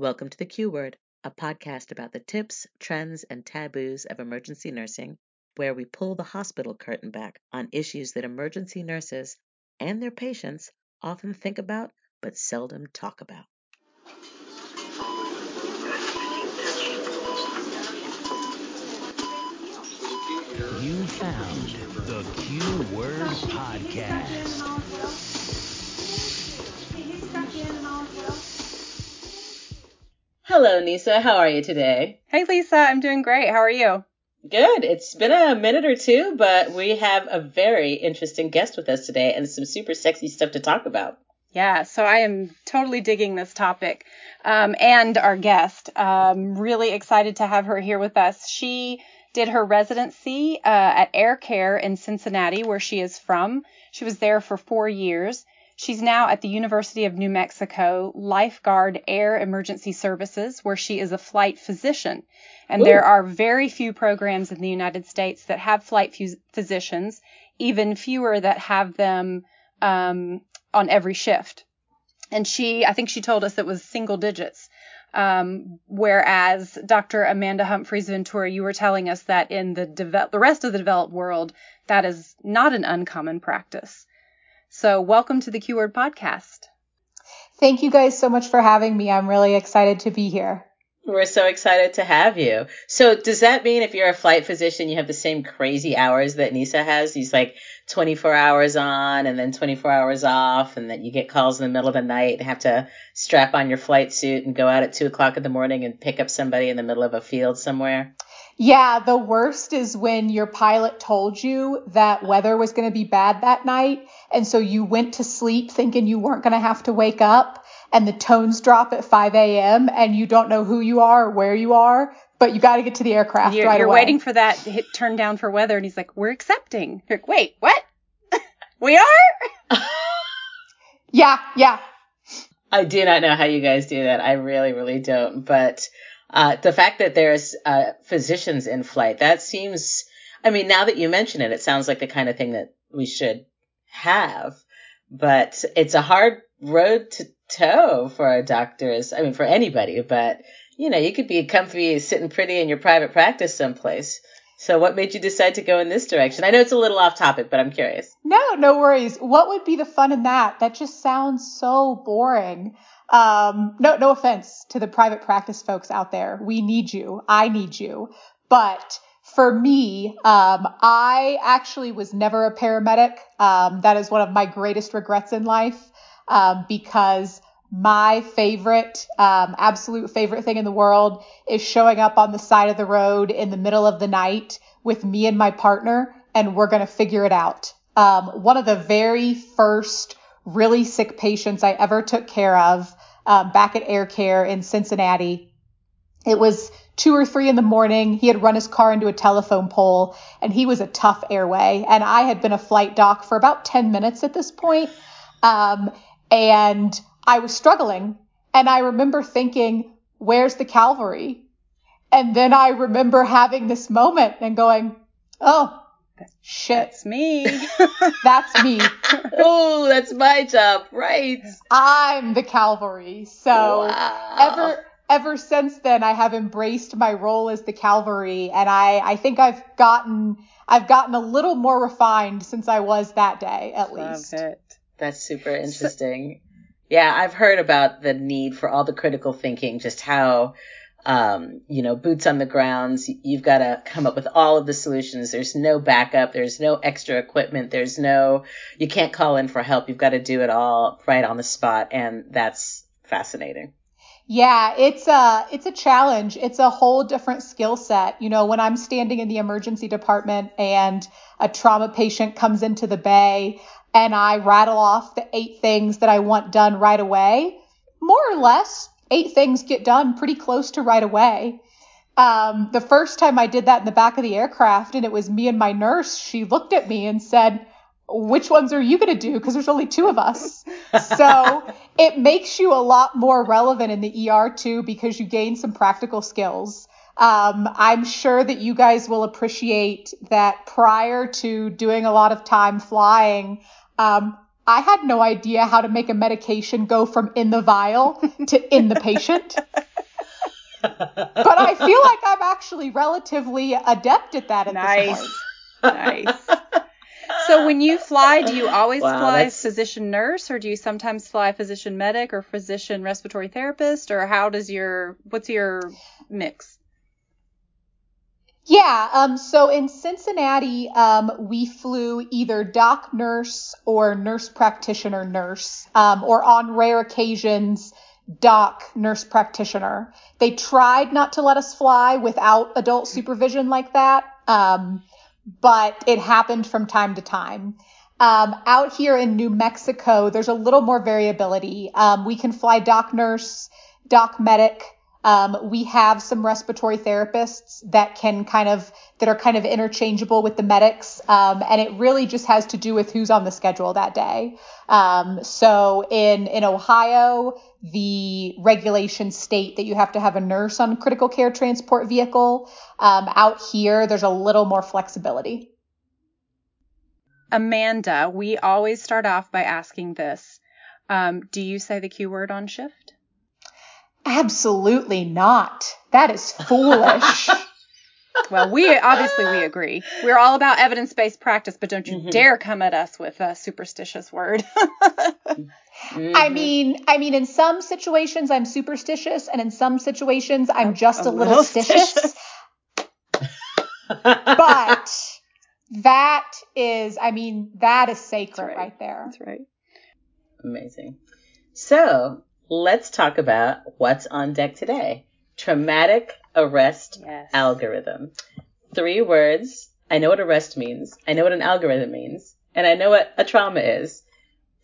Welcome to the Q Word, a podcast about the tips, trends, and taboos of emergency nursing, where we pull the hospital curtain back on issues that emergency nurses and their patients often think about but seldom talk about. You found the Q Word Podcast. Hello, Nyssa. How are you today? Hey, Lisa. I'm doing great. How are you? Good. It's been a minute or two, but we have a very interesting guest with us today and some super sexy stuff to talk about. Yeah, so I am totally digging this topic um, and our guest. Um, really excited to have her here with us. She did her residency uh, at Air Care in Cincinnati, where she is from. She was there for four years. She's now at the University of New Mexico Lifeguard Air Emergency Services, where she is a flight physician. And Ooh. there are very few programs in the United States that have flight phys- physicians, even fewer that have them um, on every shift. And she, I think she told us it was single digits. Um, whereas Dr. Amanda Humphries Ventura, you were telling us that in the the rest of the developed world, that is not an uncommon practice. So welcome to the Q Word Podcast. Thank you guys so much for having me. I'm really excited to be here. We're so excited to have you. So, does that mean if you're a flight physician, you have the same crazy hours that Nyssa has? These like 24 hours on and then 24 hours off, and that you get calls in the middle of the night and have to strap on your flight suit and go out at 2 o'clock in the morning and pick up somebody in the middle of a field somewhere? Yeah, the worst is when your pilot told you that weather was going to be bad that night. And so you went to sleep thinking you weren't going to have to wake up and the tones drop at 5 a.m. and you don't know who you are or where you are, but you got to get to the aircraft You're, right you're away. waiting for that hit turn down for weather, and he's like, "We're accepting." You're like, Wait, what? we are? yeah, yeah. I do not know how you guys do that. I really, really don't. But uh, the fact that there's uh, physicians in flight, that seems, I mean, now that you mention it, it sounds like the kind of thing that we should have. But it's a hard road to toe for our doctors. I mean, for anybody. But, you know, you could be comfy sitting pretty in your private practice someplace. So what made you decide to go in this direction? I know it's a little off topic, but I'm curious. No, no worries. What would be the fun in that? That just sounds so boring. Um, no, no offense to the private practice folks out there. We need you. I need you. But for me, um, I actually was never a paramedic. Um, that is one of my greatest regrets in life um, because my favorite, um, absolute favorite thing in the world is showing up on the side of the road in the middle of the night with me and my partner, and we're going to figure it out. Um, one of the very first really sick patients I ever took care of um, back at Air Care in Cincinnati. It was two or three in the morning. He had run his car into a telephone pole and he was a tough airway. And I had been a flight doc for about 10 minutes at this point. Um, and I was struggling. And I remember thinking, where's the cavalry? And then I remember having this moment and going, oh, shit, That's me. that's me. oh, that's my job, right? I'm the cavalry. So Wow. ever ever since then I have embraced my role as the cavalry and I I think I've gotten I've gotten a little more refined since I was that day at least. It. That's super interesting. yeah, I've heard about the need for all the critical thinking, just how, um, you know, boots on the grounds. You've got to come up with all of the solutions. There's no backup. There's no extra equipment. There's no, you can't call in for help. You've got to do it all right on the spot. And that's fascinating. Yeah, it's a it's a challenge. It's a whole different skill set. You know, when I'm standing in the emergency department and a trauma patient comes into the bay and I rattle off the eight things that I want done right away, more or less, eight things get done pretty close to right away. Um, the first time I did that in the back of the aircraft and it was me and my nurse, she looked at me and said, which ones are you going to do? Because there's only two of us. so it makes you a lot more relevant in the ER too, because you gain some practical skills. Um, I'm sure that you guys will appreciate that prior to doing a lot of time flying, um, I had no idea how to make a medication go from in the vial to in the patient. but I feel like I'm actually relatively adept at that at nice. this point. Nice. So when you fly, do you always Wow, fly that's- physician nurse or do you sometimes fly physician medic or physician respiratory therapist or how does your what's your mix? Yeah, um, so in Cincinnati, um, we flew either doc nurse or nurse practitioner nurse, um, or on rare occasions, doc nurse practitioner. They tried not to let us fly without adult supervision like that, um, but it happened from time to time. Um, out here in New Mexico, there's a little more variability. Um, we can fly doc nurse, doc medic. Um, we have some respiratory therapists that can kind of that are kind of interchangeable with the medics, um, and it really just has to do with who's on the schedule that day. Um, so in in Ohio, the regulations state that you have to have a nurse on critical care transport vehicle. Um, out here, there's a little more flexibility. Amanda, we always start off by asking this. Um, do you say the Q word on shift? Absolutely not. That is foolish. Well, we obviously we agree. We're all about evidence-based practice, but don't you Mhm. dare come at us with a superstitious word. I Mhm. mean, I mean, in some situations I'm superstitious, and in some situations I'm just a, a little, little stitious. stitious. But that is, I mean, that is sacred right. right. there. That's right. Amazing. So let's talk about what's on deck today. Traumatic arrest Yes. algorithm. Three words. I know what arrest means. I know what an algorithm means. And I know what a trauma is.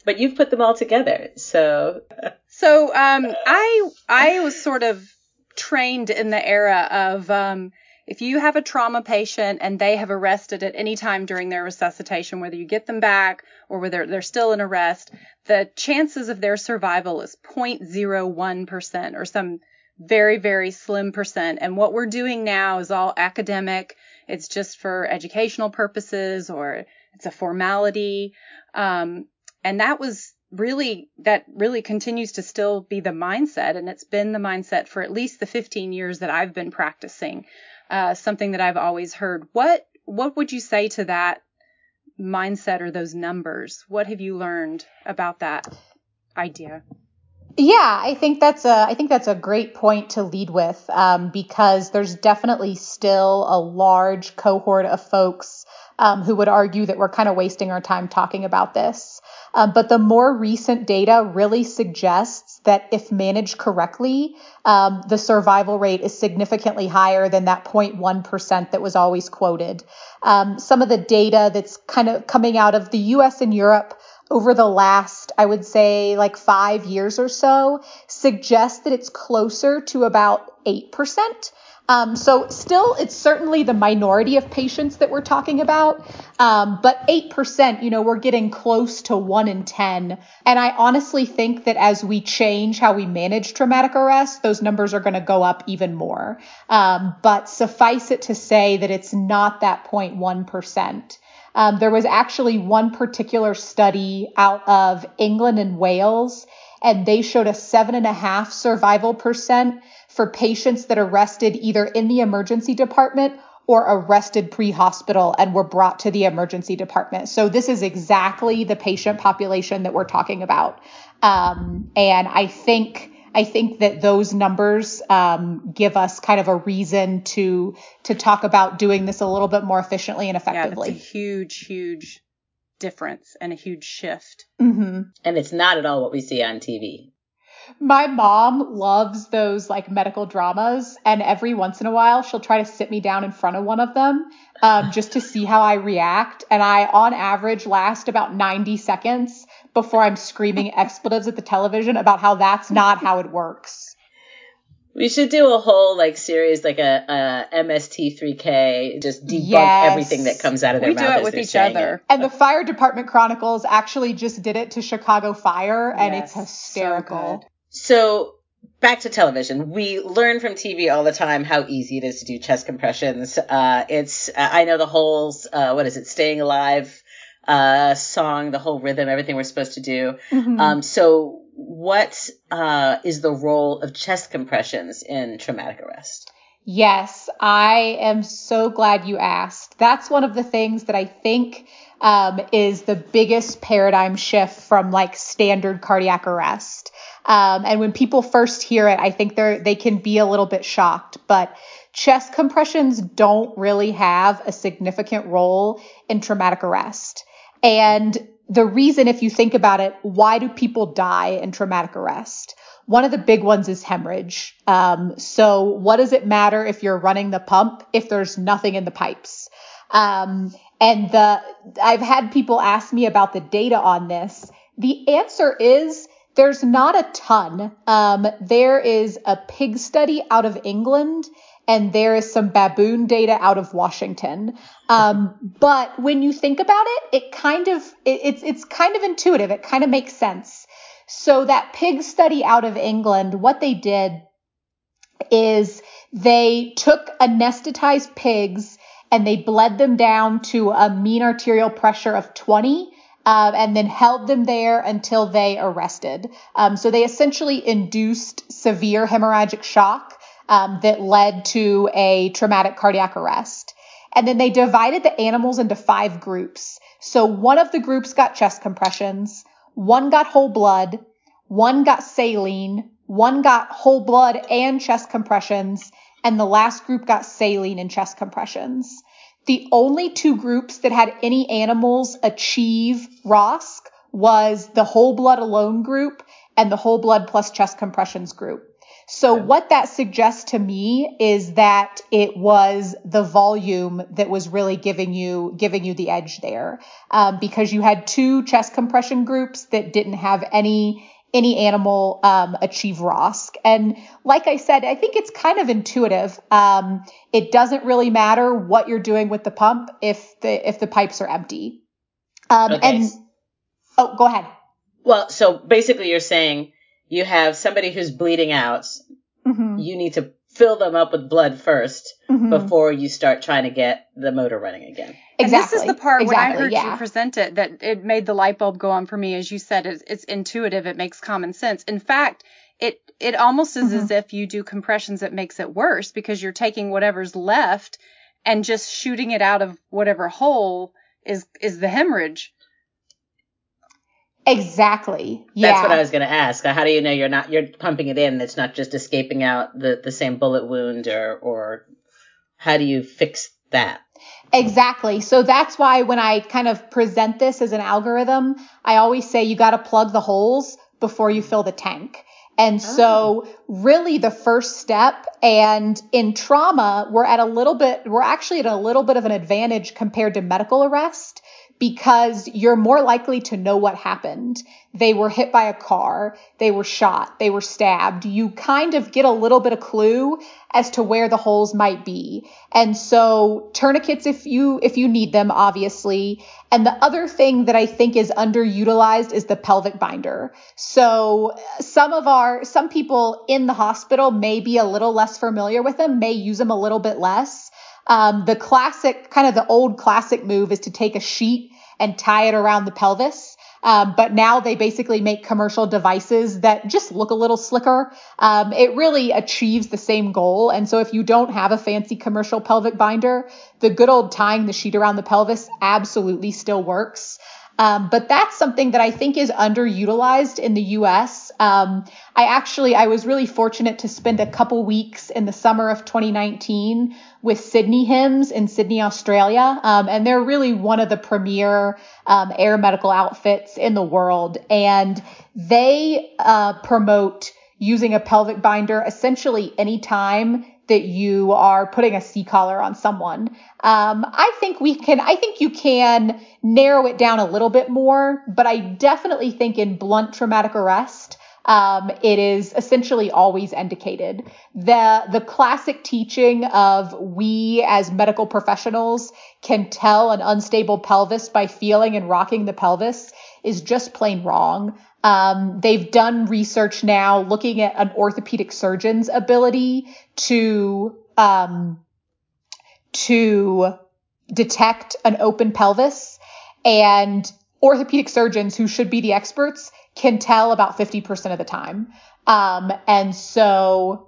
But you've put them all together. So So um, I I was sort of trained in the era of um, if you have a trauma patient and they have arrested at any time during their resuscitation, whether you get them back or whether they're still in arrest, the chances of their survival is 0.01% or some very, very slim percent. And what we're doing now is all academic. It's just for educational purposes or it's a formality. Um, and that was really, that really continues to still be the mindset. And it's been the mindset for at least the 15 years that I've been practicing. Uh, something that I've always heard. What, what would you say to that mindset or those numbers? What have you learned about that idea? Yeah, I think that's a I think that's a great point to lead with um, because there's definitely still a large cohort of folks um, who would argue that we're kind of wasting our time talking about this. Um, but the more recent data really suggests that if managed correctly, um, the survival rate is significantly higher than that 0.1% that was always quoted. Um, some of the data that's kind of coming out of the US and Europe over the last, I would say, like five years or so, suggests that it's closer to about 8%. Um, so still, it's certainly the minority of patients that we're talking about. Um, but 8%, you know, we're getting close to one in 10. And I honestly think that as we change how we manage traumatic arrest, those numbers are going to go up even more. Um, but suffice it to say that it's not that 0.1%. Um, there was actually one particular study out of England and Wales, and they showed a seven and a half survival percent for patients that arrested either in the emergency department or arrested pre-hospital and were brought to the emergency department. So this is exactly the patient population that we're talking about. Um, and I think I think that those numbers um, give us kind of a reason to to talk about doing this a little bit more efficiently and effectively. Yeah, that's a huge, huge difference and a huge shift. hmm and it's not at all what we see on TV. My mom loves those like medical dramas, and every once in a while she'll try to sit me down in front of one of them um, just to see how I react. And I, on average, last about 90 seconds before I'm screaming expletives at the television about how that's not how it works. We should do a whole like series, like a, a MST3K, just debunk Yes. everything that comes out of their We mouth. do it as with each other. it. And the Fire Department Chronicles actually just did it to Chicago Fire, and Yes, it's so hysterical. good. So back to television. We learn from TV all the time how easy it is to do chest compressions. Uh, it's I know the whole uh, what is it, Staying Alive uh, song, the whole rhythm, everything we're supposed to do. Mhm. Um, so what uh, is the role of chest compressions in traumatic arrest? Yes, I am so glad you asked. That's one of the things that I think um, is the biggest paradigm shift from like standard cardiac arrest. Um, and when people first hear it, I think they're they can be a little bit shocked. But chest compressions don't really have a significant role in traumatic arrest. And the reason, if you think about it, why do people die in traumatic arrest? One of the big ones is hemorrhage. Um, so what does it matter if you're running the pump if there's nothing in the pipes? Um, and the, I've had people ask me about the data on this. The answer is there's not a ton. Um, there is a pig study out of England and there is some baboon data out of Washington. Um, but when you think about it, it kind of, it, it's, it's kind of intuitive. It kind of makes sense. So that pig study out of England, what they did is they took anesthetized pigs and they bled them down to a mean arterial pressure of 20 uh, and then held them there until they arrested. Um, so they essentially induced severe hemorrhagic shock um, that led to a traumatic cardiac arrest. And then they divided the animals into five groups. So one of the groups got chest compressions, one got whole blood, one got saline, one got whole blood and chest compressions, and the last group got saline and chest compressions. The only two groups that had any animals achieve ROSC was the whole blood alone group and the whole blood plus chest compressions group. So what that suggests to me is that it was the volume that was really giving you giving you the edge there, um, because you had two chest compression groups that didn't have any any animal um, achieve ROSC. And like I said, I think it's kind of intuitive. Um, it doesn't really matter what you're doing with the pump if the if the pipes are empty. Um, Okay. And oh, go ahead. Well, so basically you're saying you have somebody who's bleeding out. Mhm. You need to fill them up with blood 1st Mhm. before you start trying to get the motor running again. Exactly. And this is the part exactly, when I heard yeah. you present it that it made the light bulb go on for me. As you said, it's, it's intuitive. It makes common sense. In fact, it it almost is Mm-hmm. as if you do compressions that makes it worse because you're taking whatever's left and just shooting it out of whatever hole is is the hemorrhage. Exactly. Yeah. That's what I was going to ask. How do you know you're not you're pumping it in? It's not just escaping out the the same bullet wound, or or how do you fix that? Exactly. So that's why when I kind of present this as an algorithm, I always say you got to plug the holes before you fill the tank. And oh. so really the first step and in trauma, we're at a little bit, we're actually at a little bit of an advantage compared to medical arrest because you're more likely to know what happened. They were hit by a car. They were shot. They were stabbed. You kind of get a little bit of clue as to where the holes might be. And so tourniquets if you, if you need them, obviously. And the other thing that I think is underutilized is the pelvic binder. So some of our, some people in the hospital may be a little less familiar with them, may use them a little bit less. Um, the classic, kind of the old classic move is to take a sheet and tie it around the pelvis. Um, but now they basically make commercial devices that just look a little slicker. Um, it really achieves the same goal. And so if you don't have a fancy commercial pelvic binder, the good old tying the sheet around the pelvis absolutely still works. Um, but that's something that I think is underutilized in the U.S. Um, I actually I was really fortunate to spend a couple weeks in the summer of 2019 with Sydney HEMS in Sydney, Australia, um, and they're really one of the premier um, air medical outfits in the world, and they uh, promote using a pelvic binder essentially anytime that you are putting a C collar on someone. Um, I think we can, I think you can narrow it down a little bit more, but I definitely think in blunt traumatic arrest, um, it is essentially always indicated. The, the classic teaching of we as medical professionals can tell an unstable pelvis by feeling and rocking the pelvis is just plain wrong. Um, they've done research now looking at an orthopedic surgeon's ability to um, to detect an open pelvis, and orthopedic surgeons who should be the experts can tell about 50% of the time. Um, and so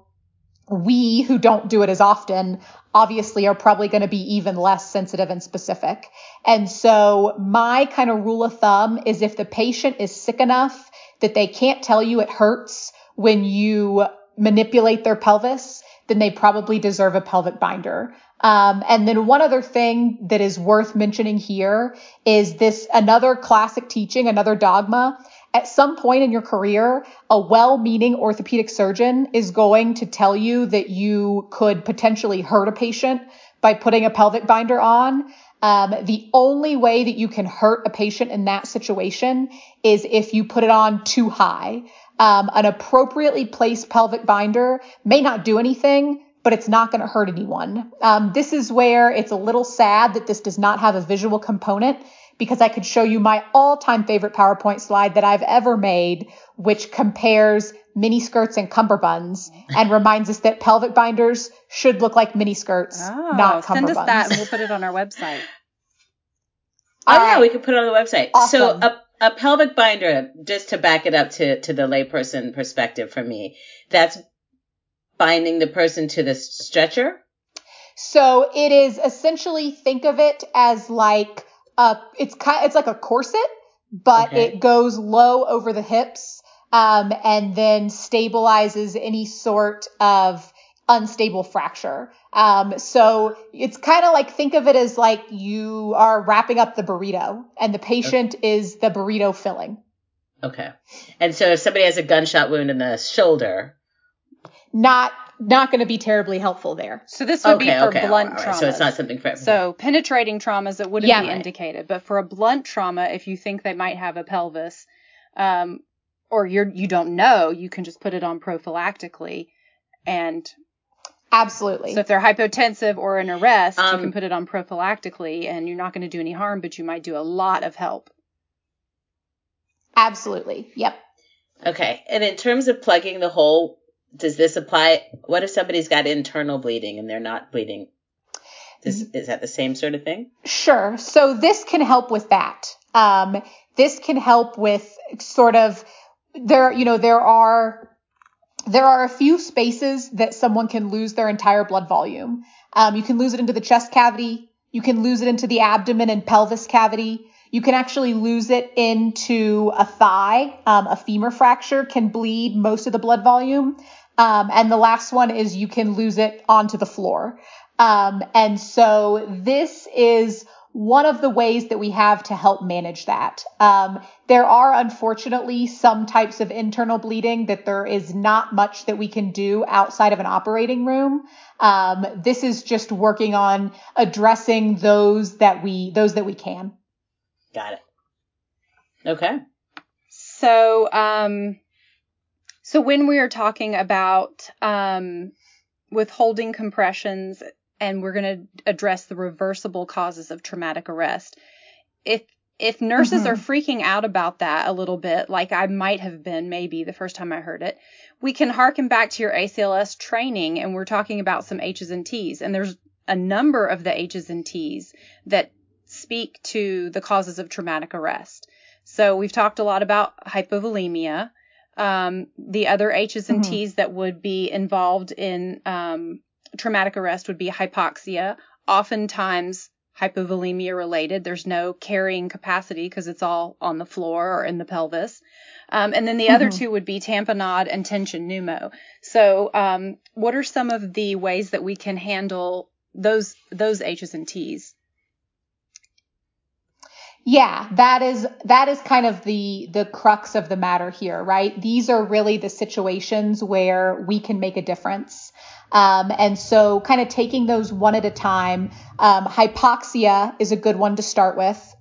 we who don't do it as often obviously are probably going to be even less sensitive and specific. And so my kind of rule of thumb is if the patient is sick enough that they can't tell you it hurts when you manipulate their pelvis, then they probably deserve a pelvic binder. Um, and then one other thing that is worth mentioning here is this another classic teaching, another dogma. At some point in your career, a well-meaning orthopedic surgeon is going to tell you that you could potentially hurt a patient by putting a pelvic binder on. Um, the only way that you can hurt a patient in that situation is if you put it on too high. Um, an appropriately placed pelvic binder may not do anything, but it's not going to hurt anyone. Um, this is where it's a little sad that this does not have a visual component because I could show you my all-time favorite PowerPoint slide that I've ever made, which compares mini skirts and cummerbunds and reminds us that pelvic binders should look like mini skirts, Oh, not send cummerbunds. us that and we'll put it on our website. Oh yeah, we could put it on the website. So Awesome. a a pelvic binder, just to back it up to to the layperson perspective for me, that's binding the person to the stretcher. So it is essentially think of it as like a it's kind it's like a corset, but Okay. it goes low over the hips um, and then stabilizes any sort of unstable fracture. Um, so it's kind of like think of it as like you are wrapping up the burrito and the patient is the burrito filling. Okay. And so if somebody has a gunshot wound in the shoulder, Not not going to be terribly helpful there. So this would okay, be for okay, blunt all right, traumas. So it's not something for So penetrating traumas that wouldn't Yeah. be indicated, but for a blunt trauma, if you think they might have a pelvis, um, or you're you don't know, you can just put it on prophylactically, and Absolutely. so if they're hypotensive or in arrest, you Um, can put it on prophylactically, and you're not going to do any harm, but you might do a lot of help. Absolutely. Yep. Okay. And in terms of plugging the hole, does this apply? What if somebody's got internal bleeding and they're not bleeding? Does, is that the same sort of thing? Sure. So this can help with that. Um, this can help with sort of there, you know, there are there are a few spaces that someone can lose their entire blood volume. Um, you can lose it into the chest cavity. You can lose it into the abdomen and pelvis cavity. You can actually lose it into a thigh. Um, a femur fracture can bleed most of the blood volume. Um, and the last one is you can lose it onto the floor. Um, and so this is one of the ways that we have to help manage that. Um, there are unfortunately some types of internal bleeding that there is not much that we can do outside of an operating room. Um, this is just working on addressing those that we those that we can. Got it. Okay. So, um, so when we are talking about um, withholding compressions, and we're going to address the reversible causes of traumatic arrest, if if nurses Mhm. are freaking out about that a little bit, like I might have been maybe the first time I heard it, we can harken back to your ACLS training, and we're talking about some H's and T's, and there's a number of the H's and T's that speak to the causes of traumatic arrest. So we've talked a lot about hypovolemia. Um, the other H's and Mhm. T's that would be involved in um, traumatic arrest would be hypoxia, oftentimes hypovolemia related. There's no carrying capacity because it's all on the floor or in the pelvis. Um, and then the other Mhm. two would be tamponade and tension pneumo. So, um, what are some of the ways that we can handle those those H's and T's? Yeah, that is that is kind of the the crux of the matter here, right? These are really the situations where we can make a difference. Um, and so kind of taking those one at a time, um, hypoxia is a good one to start with.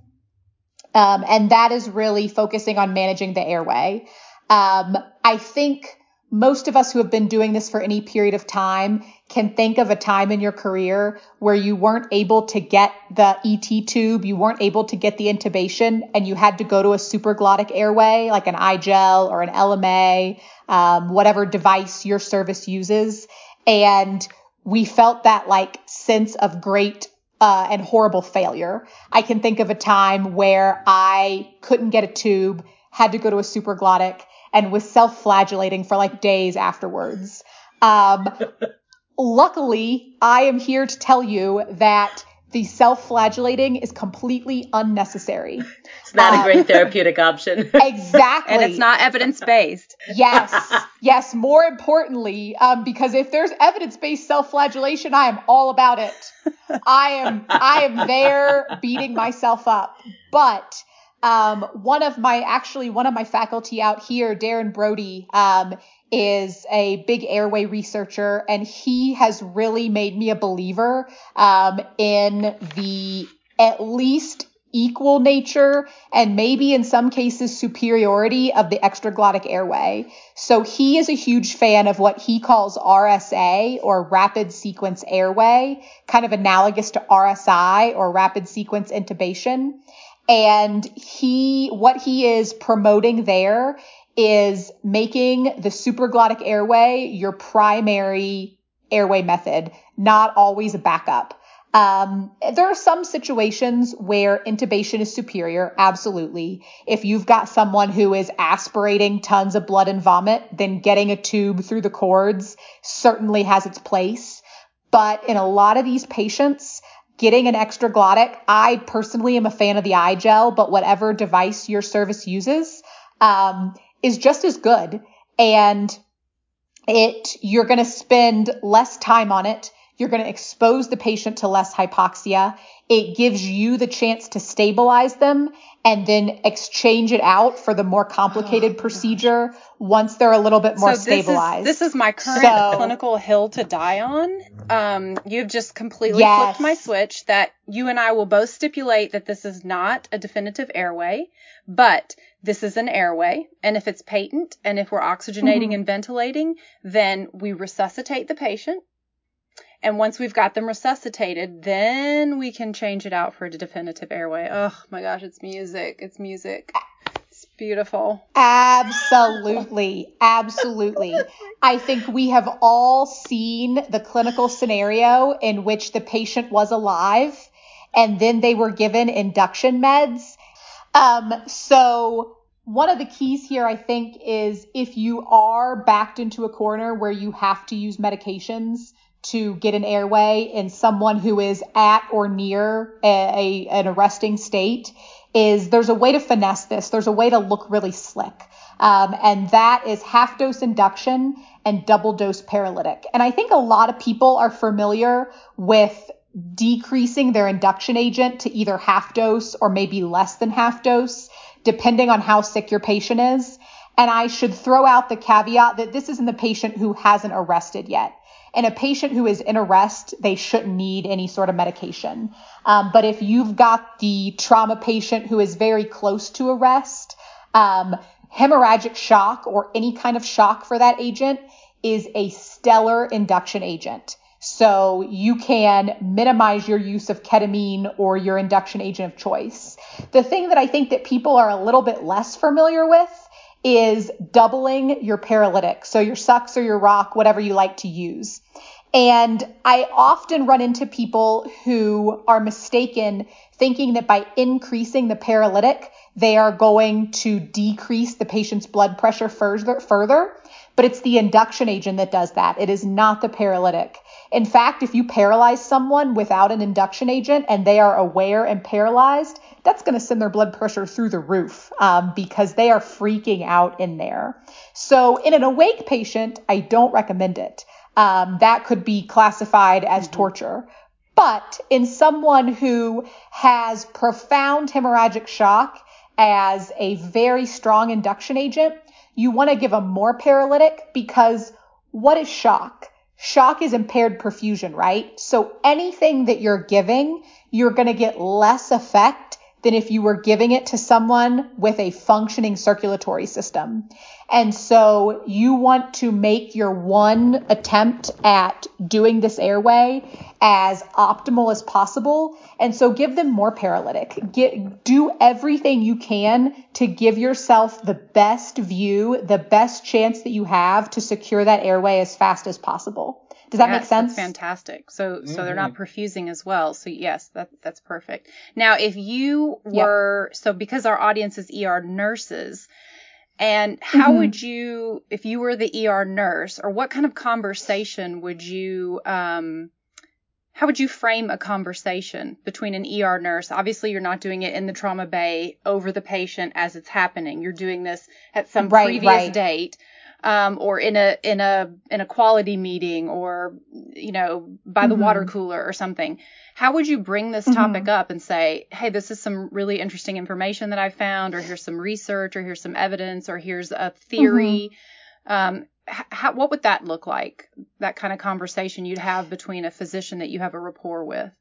Um, and that is really focusing on managing the airway. Um, I think most of us who have been doing this for any period of time can think of a time in your career where you weren't able to get the ET tube, you weren't able to get the intubation, and you had to go to a supraglottic airway like an iGel or an LMA, um, whatever device your service uses. And we felt that like sense of great uh, and horrible failure. I can think of a time where I couldn't get a tube, had to go to a supraglottic, and was self-flagellating for like days afterwards. Um, luckily, I am here to tell you that the self-flagellating is completely unnecessary. It's not Um, a great therapeutic option. Exactly. And it's not evidence based. Yes. Yes. More importantly, um, because if there's evidence-based self-flagellation, I am all about it. I am, I am there beating myself up. But, um, one of my, actually one of my faculty out here, Darren Braude, um, is a big airway researcher and he has really made me a believer, um, in the at least equal nature and maybe in some cases superiority of the extraglottic airway. So he is a huge fan of what he calls RSA or rapid sequence airway, kind of analogous to RSI or rapid sequence intubation. And he, what he is promoting there is making the supraglottic airway your primary airway method, not always a backup. Um, there are some situations where intubation is superior. Absolutely. If you've got someone who is aspirating tons of blood and vomit, then getting a tube through the cords certainly has its place. But in a lot of these patients, getting an extra glottic, I personally am a fan of the iGel, but whatever device your service uses, um, is just as good. And it, you're going to spend less time on it. You're going to expose the patient to less hypoxia. It gives you the chance to stabilize them and then exchange it out for the more complicated Oh, procedure once they're a little bit more so this stabilized. Is, this is my current So- clinical hill to die on. Um, you've just completely Yes. flipped my switch that you and I will both stipulate that this is not a definitive airway, but this is an airway. And if it's patent and if we're oxygenating Mhm. and ventilating, then we resuscitate the patient. And once we've got them resuscitated, then we can change it out for a definitive airway. Oh my gosh, it's music. It's music. It's beautiful. Absolutely. Absolutely. I think we have all seen the clinical scenario in which the patient was alive and then they were given induction meds. Um, so one of the keys here, I think, is if you are backed into a corner where you have to use medications to get an airway in someone who is at or near a, a an arresting state, is there's a way to finesse this. There's a way to look really slick. Um, and that is half dose induction and double dose paralytic. And I think a lot of people are familiar with decreasing their induction agent to either half dose or maybe less than half dose, depending on how sick your patient is. And I should throw out the caveat that this isn't the patient who hasn't arrested yet. And a patient who is in arrest, they shouldn't need any sort of medication. Um, but if you've got the trauma patient who is very close to arrest, um, hemorrhagic shock or any kind of shock for that agent is a stellar induction agent. So you can minimize your use of ketamine or your induction agent of choice. The thing that I think that people are a little bit less familiar with is doubling your paralytic. So your succs or your roc, whatever you like to use. And I often run into people who are mistaken thinking that by increasing the paralytic, they are going to decrease the patient's blood pressure further, further. But it's the induction agent that does that. It is not the paralytic. In fact, if you paralyze someone without an induction agent and they are aware and paralyzed, that's going to send their blood pressure through the roof um, because they are freaking out in there. So in an awake patient, I don't recommend it. Um, that could be classified as torture. But in someone who has profound hemorrhagic shock as a very strong induction agent, you want to give them more paralytic because what is shock? Shock is impaired perfusion, right? So anything that you're giving, you're going to get less effect than if you were giving it to someone with a functioning circulatory system. And so you want to make your one attempt at doing this airway as optimal as possible. And so give them more paralytic. Get, do everything you can to give yourself the best view, the best chance that you have to secure that airway as fast as possible. Does that yes, make sense? That's fantastic. So so they're not perfusing as well. So yes, that that's perfect. Now, if you were so because our audience is ER nurses, And how mm-hmm. would you, if you were the ER nurse, or what kind of conversation would you, um, how would you frame a conversation between an ER nurse? Obviously, you're not doing it in the trauma bay over the patient as it's happening. You're doing this at some right, previous right. date um, or in a in a in a quality meeting or you know by the mm-hmm. water cooler or something how would you bring this topic mm-hmm. up and say hey this is some really interesting information that i found or here's some research or here's some evidence or here's a theory mm-hmm. um, how, what would that look like that kind of conversation you'd have between a physician that you have a rapport with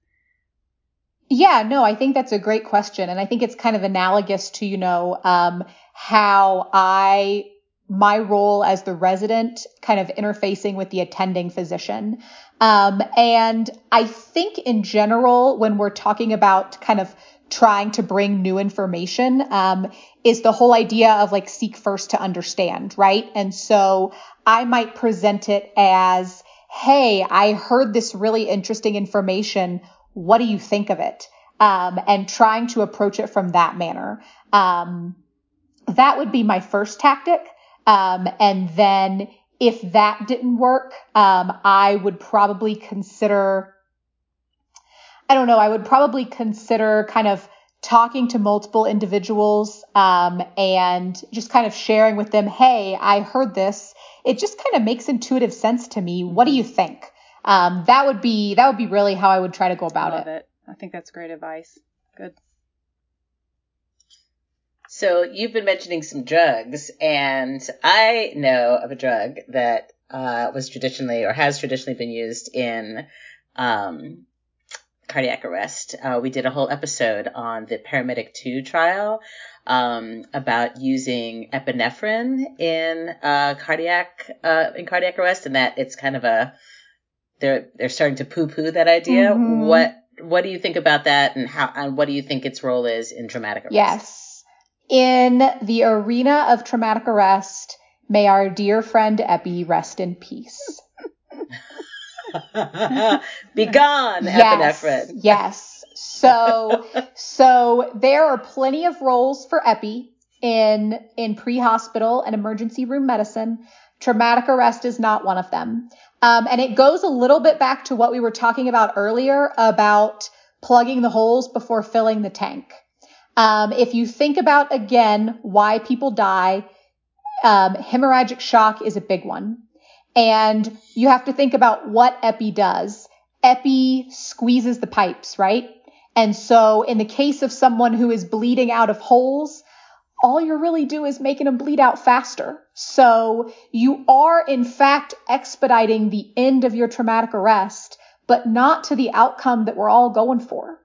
yeah, no, I think that's a great question. And I think it's kind of analogous to, you know, um, how I my role as the resident kind of interfacing with the attending physician. Um, and I think in general, when we're talking about kind of trying to bring new information, um, is the whole idea of like seek first to understand, right? And so I might present it as, Hey, I heard this really interesting information. What do you think of it? Um, and trying to approach it from that manner. Um, that would be my first tactic. Um, and then if that didn't work, um, I would probably consider, I don't know, I would probably consider kind of talking to multiple individuals um, and just kind of sharing with them, hey, I heard this. It just kind of makes intuitive sense to me. What do you think? Um, that would be that would be really how I would try to go about it. it. I think that's great advice. Good. So you've been mentioning some drugs, and I know of a drug that uh, was traditionally or has traditionally been used in um, cardiac arrest. Uh, we did a whole episode on the Paramedic 2 trial um, about using epinephrine in uh, cardiac uh, in cardiac arrest, and that it's kind of a they're they're starting to poo poo that idea. Mm-hmm. What what do you think about that, and how and what do you think its role is in traumatic arrest? Yes in the arena of traumatic arrest, may our dear friend Epi rest in peace. Be gone, yes, epinephrine. yes. So, so there are plenty of roles for Epi in in pre-hospital and emergency room medicine. Traumatic arrest is not one of them. Um, and it goes a little bit back to what we were talking about earlier about plugging the holes before filling the tank. Um, if you think about again why people die, um, hemorrhagic shock is a big one. And you have to think about what epi does. Epi squeezes the pipes, right? And so in the case of someone who is bleeding out of holes, all you're really do is making them bleed out faster. So you are in fact expediting the end of your traumatic arrest, but not to the outcome that we're all going for.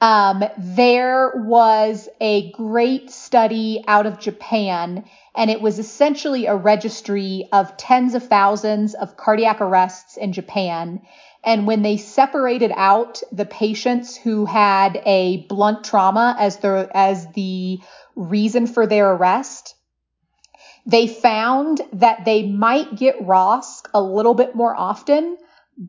Um, there was a great study out of Japan, and it was essentially a registry of tens of thousands of cardiac arrests in Japan. And when they separated out the patients who had a blunt trauma as the, as the reason for their arrest, they found that they might get ROSC a little bit more often,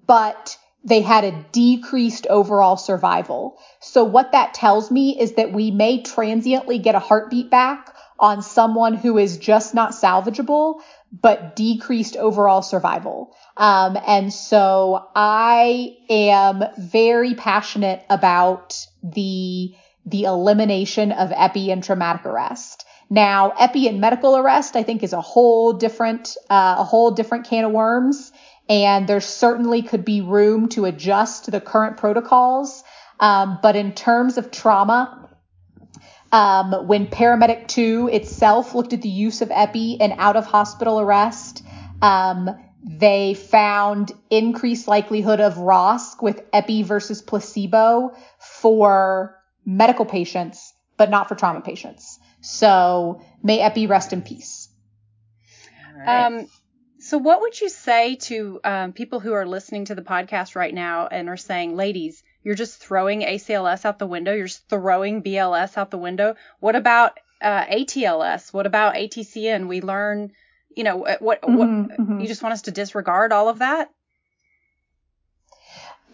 but they had a decreased overall survival. So what that tells me is that we may transiently get a heartbeat back on someone who is just not salvageable, but decreased overall survival. Um, and so I am very passionate about the the elimination of epi and traumatic arrest. Now, epi and medical arrest, I think, is a whole different uh, a whole different can of worms and there certainly could be room to adjust the current protocols. Um, but in terms of trauma, um, when Paramedic 2 itself looked at the use of EPI in out of hospital arrest, um, they found increased likelihood of ROSC with EPI versus placebo for medical patients, but not for trauma patients. So may EPI rest in peace. Um, so, what would you say to um, people who are listening to the podcast right now and are saying, ladies, you're just throwing ACLS out the window, you're just throwing BLS out the window? What about uh, ATLS? What about ATCN? We learn, you know, what, what, mm-hmm, what mm-hmm. you just want us to disregard all of that?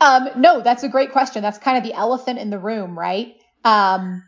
Um, no, that's a great question. That's kind of the elephant in the room, right? Um,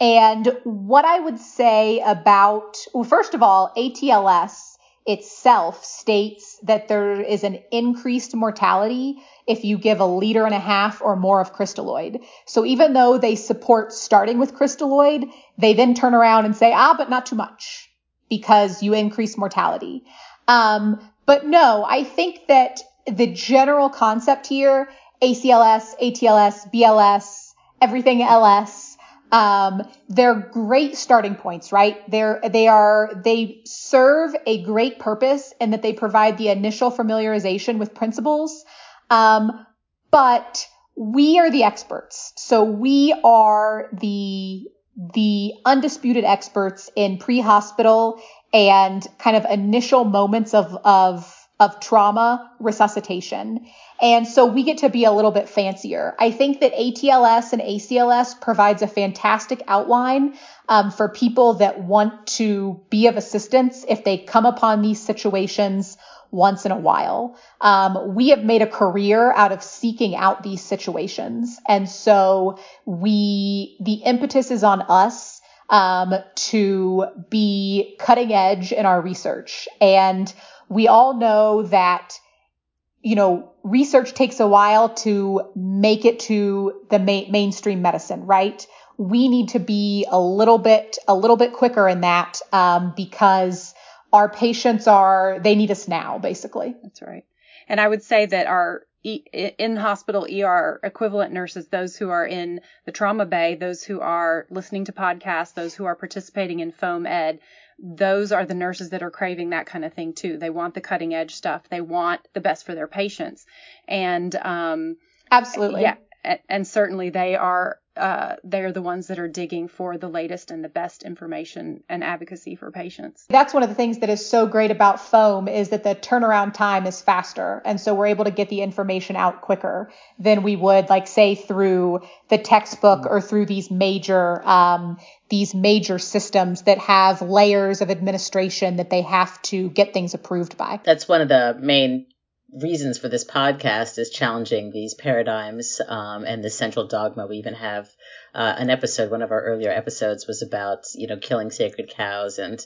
And what I would say about, well, first of all, ATLS itself states that there is an increased mortality if you give a liter and a half or more of crystalloid. So even though they support starting with crystalloid, they then turn around and say, ah, but not too much because you increase mortality. Um, but no, I think that the general concept here, ACLS, ATLS, BLS, everything LS, um, they're great starting points, right? They're, they are, they serve a great purpose in that they provide the initial familiarization with principles. Um, but we are the experts. So we are the, the undisputed experts in pre-hospital and kind of initial moments of, of, of trauma resuscitation. And so we get to be a little bit fancier. I think that ATLS and ACLS provides a fantastic outline um, for people that want to be of assistance if they come upon these situations once in a while. Um, we have made a career out of seeking out these situations. And so we, the impetus is on us um, to be cutting edge in our research. And we all know that you know, research takes a while to make it to the ma- mainstream medicine, right? We need to be a little bit, a little bit quicker in that, um, because our patients are, they need us now, basically. That's right. And I would say that our in hospital ER equivalent nurses, those who are in the trauma bay, those who are listening to podcasts, those who are participating in FOAMed, those are the nurses that are craving that kind of thing too. They want the cutting edge stuff. They want the best for their patients. And um, absolutely, yeah, and certainly they are uh, they're the ones that are digging for the latest and the best information and advocacy for patients. That's one of the things that is so great about foam is that the turnaround time is faster. And so we're able to get the information out quicker than we would like say through the textbook or through these major, um, these major systems that have layers of administration that they have to get things approved by. That's one of the main reasons for this podcast is challenging these paradigms um, and the central dogma. We even have uh, an episode, one of our earlier episodes was about, you know, killing sacred cows and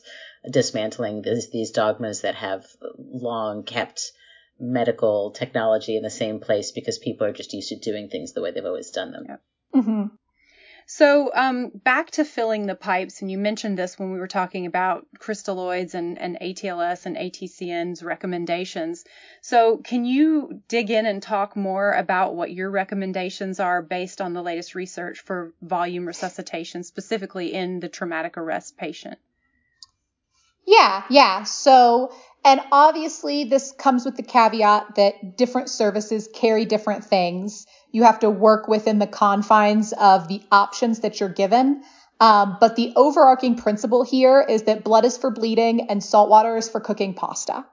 dismantling these, these dogmas that have long kept medical technology in the same place because people are just used to doing things the way they've always done them. Yep. Mm-hmm. So um, back to filling the pipes, and you mentioned this when we were talking about crystalloids and, and ATLS and ATCN's recommendations. So can you dig in and talk more about what your recommendations are based on the latest research for volume resuscitation, specifically in the traumatic arrest patient? Yeah, yeah. So, and obviously this comes with the caveat that different services carry different things. You have to work within the confines of the options that you're given. Um, but the overarching principle here is that blood is for bleeding and salt water is for cooking pasta.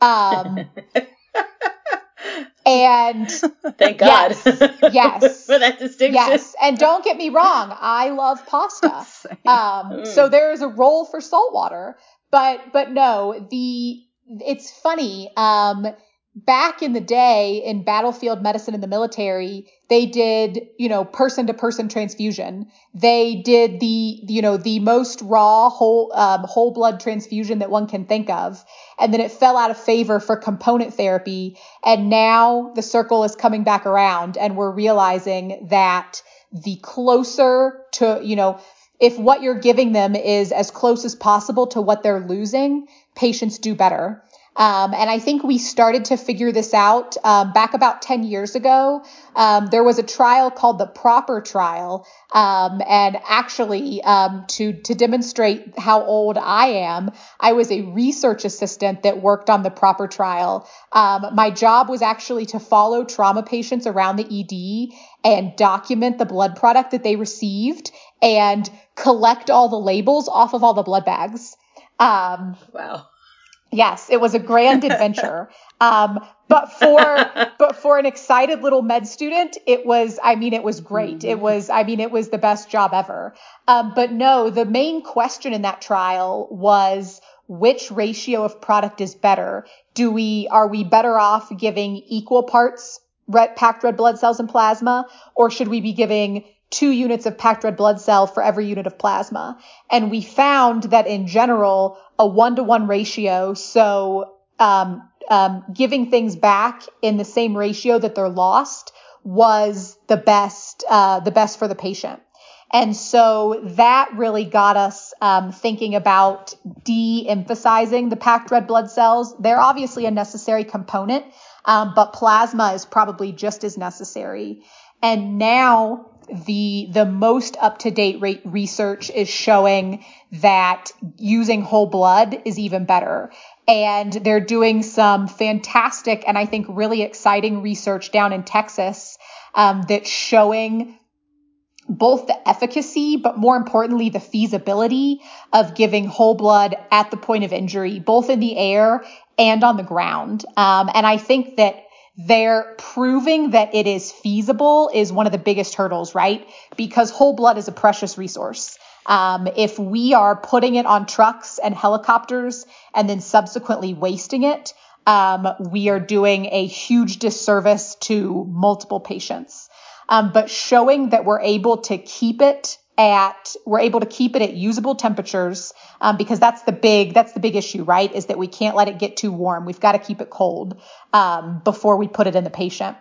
Um, and thank God. Yes, yes for that distinction. Yes, and don't get me wrong, I love pasta. Um, mm. so there is a role for salt water, but but no, the it's funny. Um, back in the day in battlefield medicine in the military, they did, you know, person to person transfusion. They did the, you know, the most raw whole, um, whole blood transfusion that one can think of. And then it fell out of favor for component therapy. And now the circle is coming back around and we're realizing that the closer to, you know, if what you're giving them is as close as possible to what they're losing, patients do better. Um, and I think we started to figure this out um, back about 10 years ago. Um, there was a trial called the PROPPR Trial. Um, and actually, um, to, to demonstrate how old I am, I was a research assistant that worked on the PROPPR Trial. Um, my job was actually to follow trauma patients around the ED and document the blood product that they received and collect all the labels off of all the blood bags. wow. Yes, it was a grand adventure. um, but for but for an excited little med student, it was. I mean, it was great. Mm-hmm. It was. I mean, it was the best job ever. Um, but no, the main question in that trial was which ratio of product is better. Do we are we better off giving equal parts red, packed red blood cells and plasma, or should we be giving two units of packed red blood cell for every unit of plasma. And we found that in general, a one to one ratio, so um, um, giving things back in the same ratio that they're lost was the best, uh, the best for the patient. And so that really got us um, thinking about de-emphasizing the packed red blood cells. They're obviously a necessary component, um, but plasma is probably just as necessary. And now the the most up to date rate research is showing that using whole blood is even better. And they're doing some fantastic and I think really exciting research down in Texas um, that's showing both the efficacy, but more importantly, the feasibility of giving whole blood at the point of injury, both in the air and on the ground. Um, and I think that they're proving that it is feasible is one of the biggest hurdles, right? Because whole blood is a precious resource. Um, if we are putting it on trucks and helicopters and then subsequently wasting it, um, we are doing a huge disservice to multiple patients. Um, but showing that we're able to keep it at we're able to keep it at usable temperatures um, because that's the big that's the big issue right? Is that we can't let it get too warm. We've got to keep it cold um, before we put it in the patient.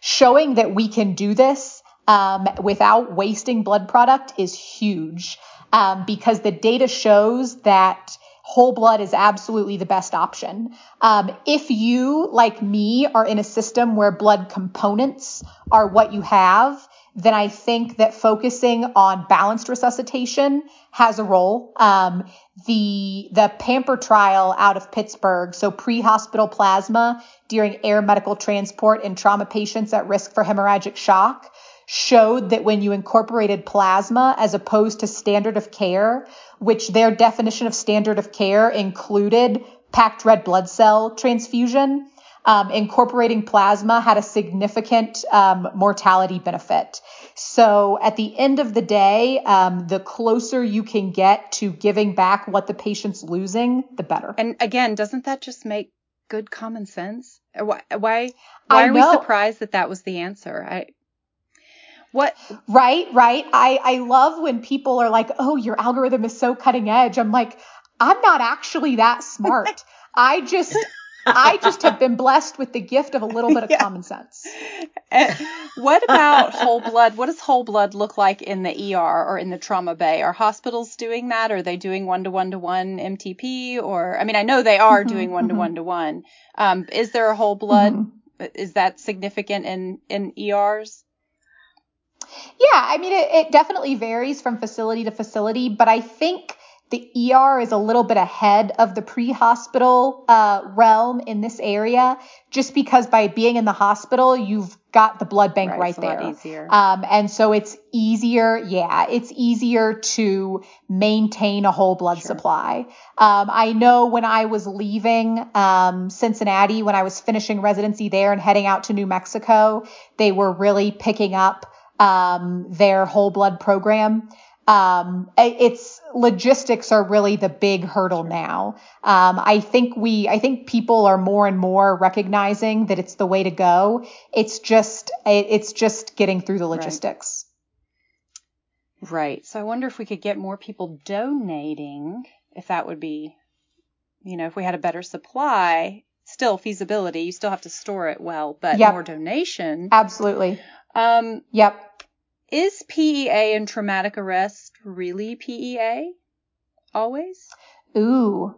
Showing that we can do this um, without wasting blood product is huge um, because the data shows that whole blood is absolutely the best option. Um, if you, like me, are in a system where blood components are what you have, then I think that focusing on balanced resuscitation has a role. Um, the the PAMPer trial out of Pittsburgh, so pre-hospital plasma during air medical transport in trauma patients at risk for hemorrhagic shock, showed that when you incorporated plasma as opposed to standard of care, which their definition of standard of care included packed red blood cell transfusion, um, incorporating plasma had a significant um, mortality benefit. So at the end of the day, um, the closer you can get to giving back what the patient's losing, the better. And again, doesn't that just make good common sense? Why why, why are we surprised that that was the answer? I what right right i i love when people are like oh your algorithm is so cutting edge i'm like i'm not actually that smart i just I just have been blessed with the gift of a little bit of yeah. common sense. And what about whole blood? What does whole blood look like in the ER or in the trauma bay? Are hospitals doing that? Are they doing one to one to one MTP? Or I mean, I know they are mm-hmm, doing one to one to one. Is there a whole blood? Mm-hmm. Is that significant in in ERs? Yeah, I mean, it, it definitely varies from facility to facility, but I think the ER is a little bit ahead of the pre-hospital uh, realm in this area, just because by being in the hospital, you've got the blood bank right, right there. easier. Um, and so it's easier. Yeah, it's easier to maintain a whole blood sure. supply. Um, I know when I was leaving um, Cincinnati, when I was finishing residency there and heading out to New Mexico, they were really picking up um, their whole blood program. Um, it's logistics are really the big hurdle now. Um, I think we, I think people are more and more recognizing that it's the way to go. It's just, it's just getting through the logistics. Right. right. So I wonder if we could get more people donating, if that would be, you know, if we had a better supply, still feasibility. You still have to store it well, but yep. more donation. Absolutely. Um, yep. Is PEA and traumatic arrest really PEA? Always? Ooh.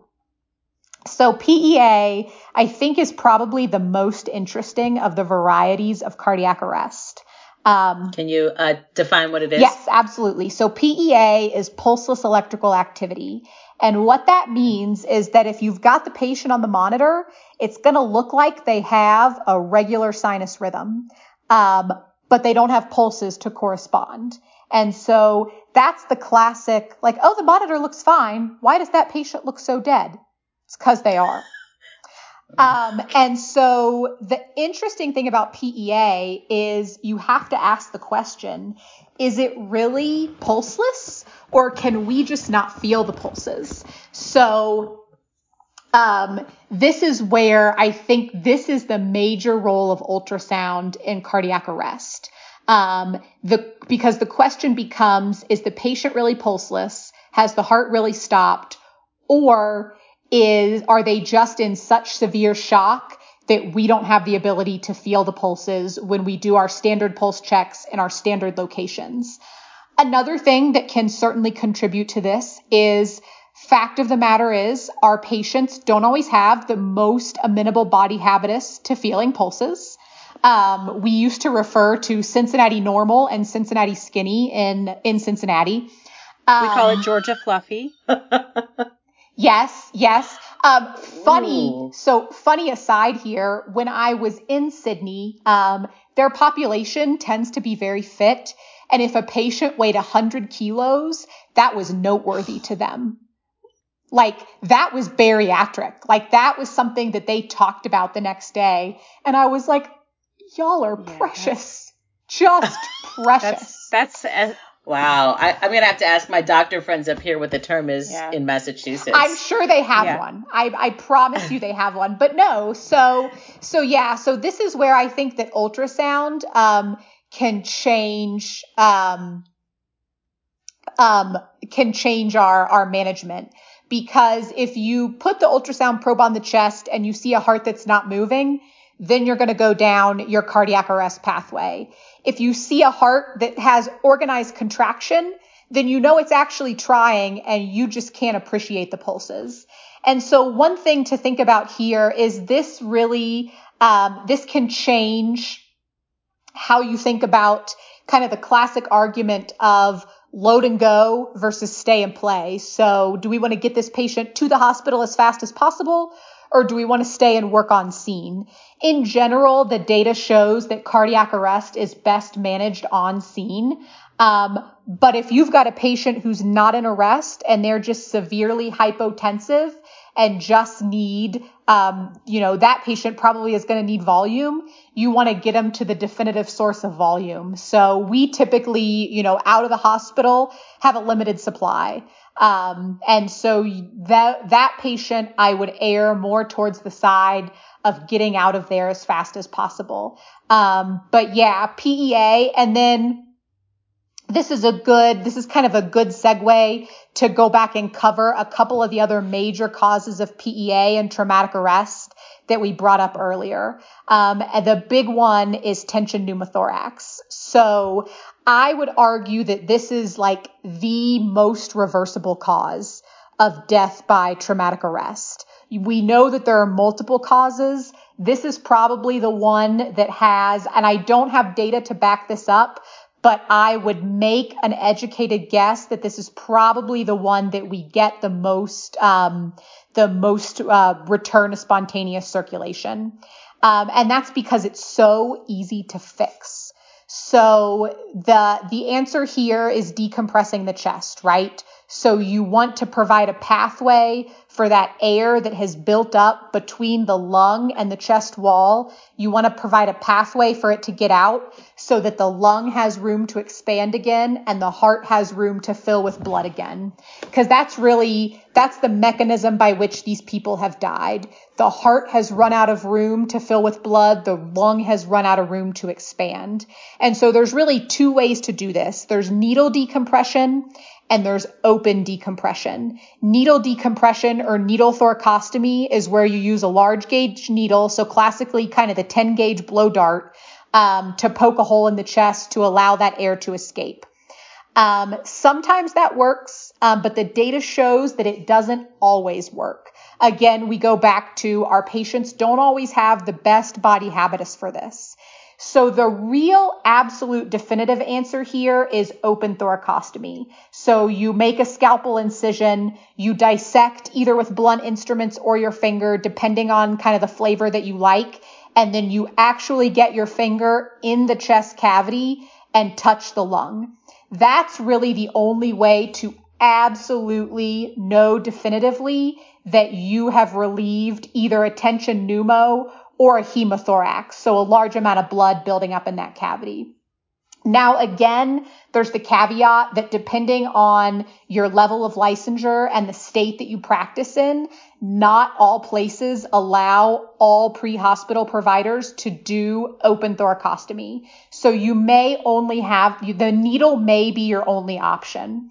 So PEA, I think, is probably the most interesting of the varieties of cardiac arrest. Um, Can you uh, define what it is? Yes, absolutely. So PEA is pulseless electrical activity. And what that means is that if you've got the patient on the monitor, it's going to look like they have a regular sinus rhythm. Um, but they don't have pulses to correspond. And so that's the classic, like, oh, the monitor looks fine. Why does that patient look so dead? It's because they are. Um, and so the interesting thing about PEA is you have to ask the question, is it really pulseless or can we just not feel the pulses? So um, this is where I think this is the major role of ultrasound in cardiac arrest. Um, the, because the question becomes, is the patient really pulseless? Has the heart really stopped? Or is, are they just in such severe shock that we don't have the ability to feel the pulses when we do our standard pulse checks in our standard locations? Another thing that can certainly contribute to this is fact of the matter is our patients don't always have the most amenable body habitus to feeling pulses. Um, we used to refer to Cincinnati normal and Cincinnati skinny in, in Cincinnati. Um, we call it Georgia fluffy. yes, yes. Um, funny. Ooh. So funny aside here, when I was in Sydney, um, their population tends to be very fit. And if a patient weighed 100 kilos, that was noteworthy to them. Like that was bariatric. Like that was something that they talked about the next day. And I was like, y'all are yeah, precious. Just precious. That's, that's wow. I, am gonna have to ask my doctor friends up here what the term is yeah. in Massachusetts. I'm sure they have yeah. one. I, I promise you they have one. But no. So so yeah. So this is where I think that ultrasound um, can change um, um, can change our our management because if you put the ultrasound probe on the chest and you see a heart that's not moving then you're going to go down your cardiac arrest pathway. If you see a heart that has organized contraction, then you know it's actually trying and you just can't appreciate the pulses. And so one thing to think about here is this really, um, this can change how you think about kind of the classic argument of load and go versus stay and play. So do we want to get this patient to the hospital as fast as possible? or do we want to stay and work on scene? In general, the data shows that cardiac arrest is best managed on scene. Um, but if you've got a patient who's not in arrest and they're just severely hypotensive and just need, um, you know, that patient probably is going to need volume. You want to get them to the definitive source of volume. So we typically, you know, out of the hospital have a limited supply. Um, and so that, that patient, I would err more towards the side of getting out of there as fast as possible. Um, but yeah, PEA. And then this is a good, this is kind of a good segue to go back and cover a couple of the other major causes of PEA and traumatic arrest that we brought up earlier. Um, and the big one is tension pneumothorax. So I would argue that this is like the most reversible cause of death by traumatic arrest. We know that there are multiple causes. This is probably the one that has, and I don't have data to back this up, but I would make an educated guess that this is probably the one that we get the most, um, the most uh, return to spontaneous circulation. Um, and that's because it's so easy to fix. So the, the answer here is decompressing the chest, right? So you want to provide a pathway for that air that has built up between the lung and the chest wall. You want to provide a pathway for it to get out so that the lung has room to expand again and the heart has room to fill with blood again. Cause that's really, that's the mechanism by which these people have died. The heart has run out of room to fill with blood. The lung has run out of room to expand. And so there's really two ways to do this. There's needle decompression and there's open decompression. Needle decompression or needle thoracostomy is where you use a large gauge needle, so classically kind of the 10 gauge blow dart, um, to poke a hole in the chest to allow that air to escape. Um, sometimes that works, um, but the data shows that it doesn't always work. Again, we go back to our patients don't always have the best body habitus for this. So the real absolute definitive answer here is open thoracostomy. So you make a scalpel incision, you dissect either with blunt instruments or your finger, depending on kind of the flavor that you like. And then you actually get your finger in the chest cavity and touch the lung. That's really the only way to absolutely know definitively that you have relieved either a tension pneumo or a hemothorax, so a large amount of blood building up in that cavity. Now, again, there's the caveat that depending on your level of licensure and the state that you practice in, not all places allow all pre-hospital providers to do open thoracostomy. So you may only have, the needle may be your only option.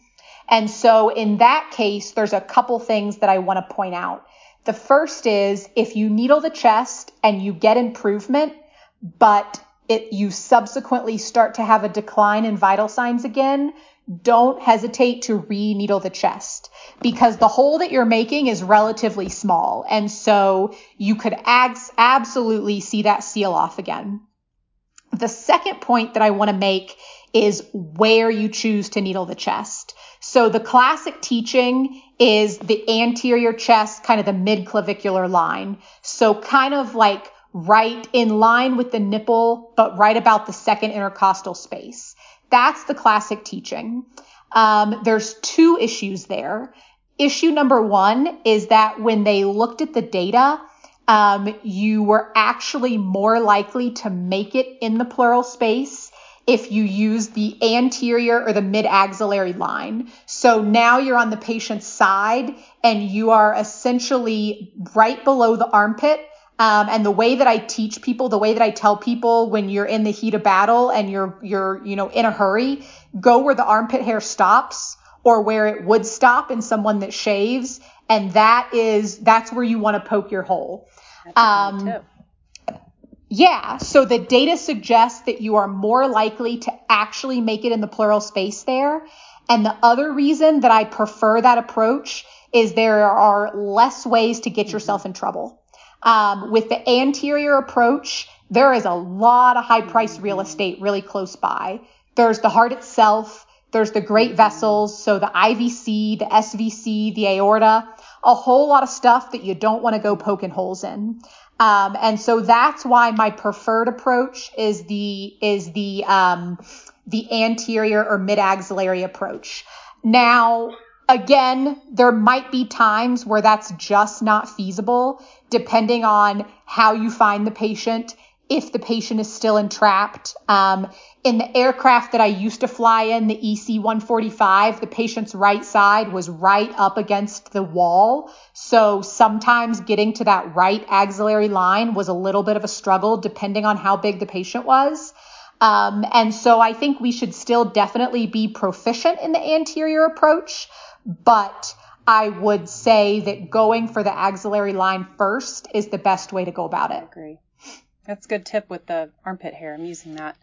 And so in that case, there's a couple things that I want to point out. The first is if you needle the chest and you get improvement, but it, you subsequently start to have a decline in vital signs again, don't hesitate to re-needle the chest because the hole that you're making is relatively small. And so you could abs- absolutely see that seal off again. The second point that I want to make is where you choose to needle the chest. So the classic teaching is the anterior chest, kind of the mid-clavicular line. So kind of like right in line with the nipple, but right about the second intercostal space. That's the classic teaching. Um, there's two issues there. Issue number one is that when they looked at the data, um, you were actually more likely to make it in the pleural space if you use the anterior or the mid axillary line. So now you're on the patient's side and you are essentially right below the armpit um, and the way that I teach people, the way that I tell people when you're in the heat of battle and you're, you're, you know, in a hurry, go where the armpit hair stops or where it would stop in someone that shaves. And that is, that's where you want to poke your hole. Um, yeah. So the data suggests that you are more likely to actually make it in the pleural space there. And the other reason that I prefer that approach is there are less ways to get yourself in trouble. Um, with the anterior approach, there is a lot of high priced real estate really close by. There's the heart itself. There's the great vessels. So the IVC, the SVC, the aorta, a whole lot of stuff that you don't want to go poking holes in. Um, and so that's why my preferred approach is the, is the, um, the anterior or mid axillary approach. Now, Again, there might be times where that's just not feasible, depending on how you find the patient, if the patient is still entrapped. Um, in the aircraft that I used to fly in, the EC 145, the patient's right side was right up against the wall. So sometimes getting to that right axillary line was a little bit of a struggle, depending on how big the patient was. Um, and so I think we should still definitely be proficient in the anterior approach but I would say that going for the axillary line first is the best way to go about it. I agree. That's a good tip with the armpit hair. I'm using that.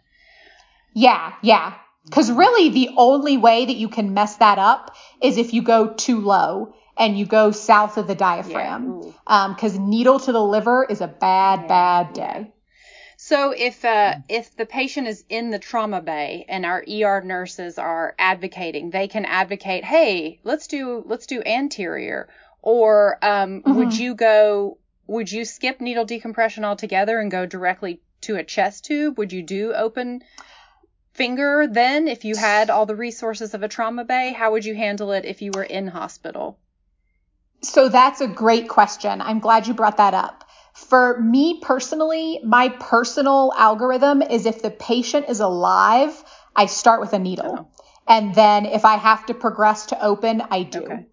Yeah, yeah. Because really, the only way that you can mess that up is if you go too low and you go south of the diaphragm. Because yeah. um, needle to the liver is a bad, yeah. bad day. So if uh, if the patient is in the trauma bay and our ER nurses are advocating, they can advocate, hey, let's do let's do anterior, or um, mm-hmm. would you go? Would you skip needle decompression altogether and go directly to a chest tube? Would you do open finger then if you had all the resources of a trauma bay? How would you handle it if you were in hospital? So that's a great question. I'm glad you brought that up. For me personally, my personal algorithm is if the patient is alive, I start with a needle. Oh. And then if I have to progress to open, I do. Okay.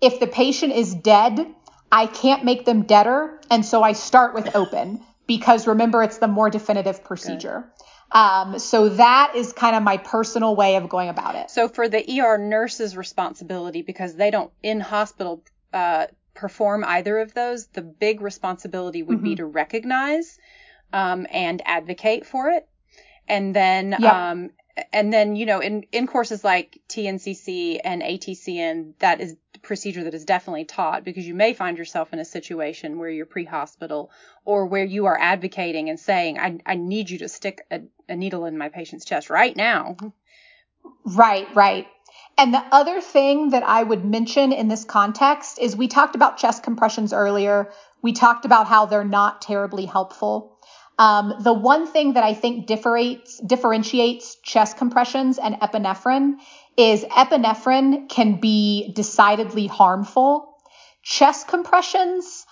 If the patient is dead, I can't make them deader. And so I start with open because remember, it's the more definitive procedure. Um, so that is kind of my personal way of going about it. So for the ER nurse's responsibility, because they don't in hospital uh, perform either of those, the big responsibility would mm-hmm. be to recognize um, and advocate for it. And then, yep. um, and then, you know, in, in courses like TNCC and ATCN, that is procedure that is definitely taught because you may find yourself in a situation where you're pre-hospital or where you are advocating and saying, I, I need you to stick a, a needle in my patient's chest right now. Right, right. And the other thing that I would mention in this context is we talked about chest compressions earlier. We talked about how they're not terribly helpful. Um, the one thing that I think differentiates, differentiates chest compressions and epinephrine is epinephrine can be decidedly harmful. Chest compressions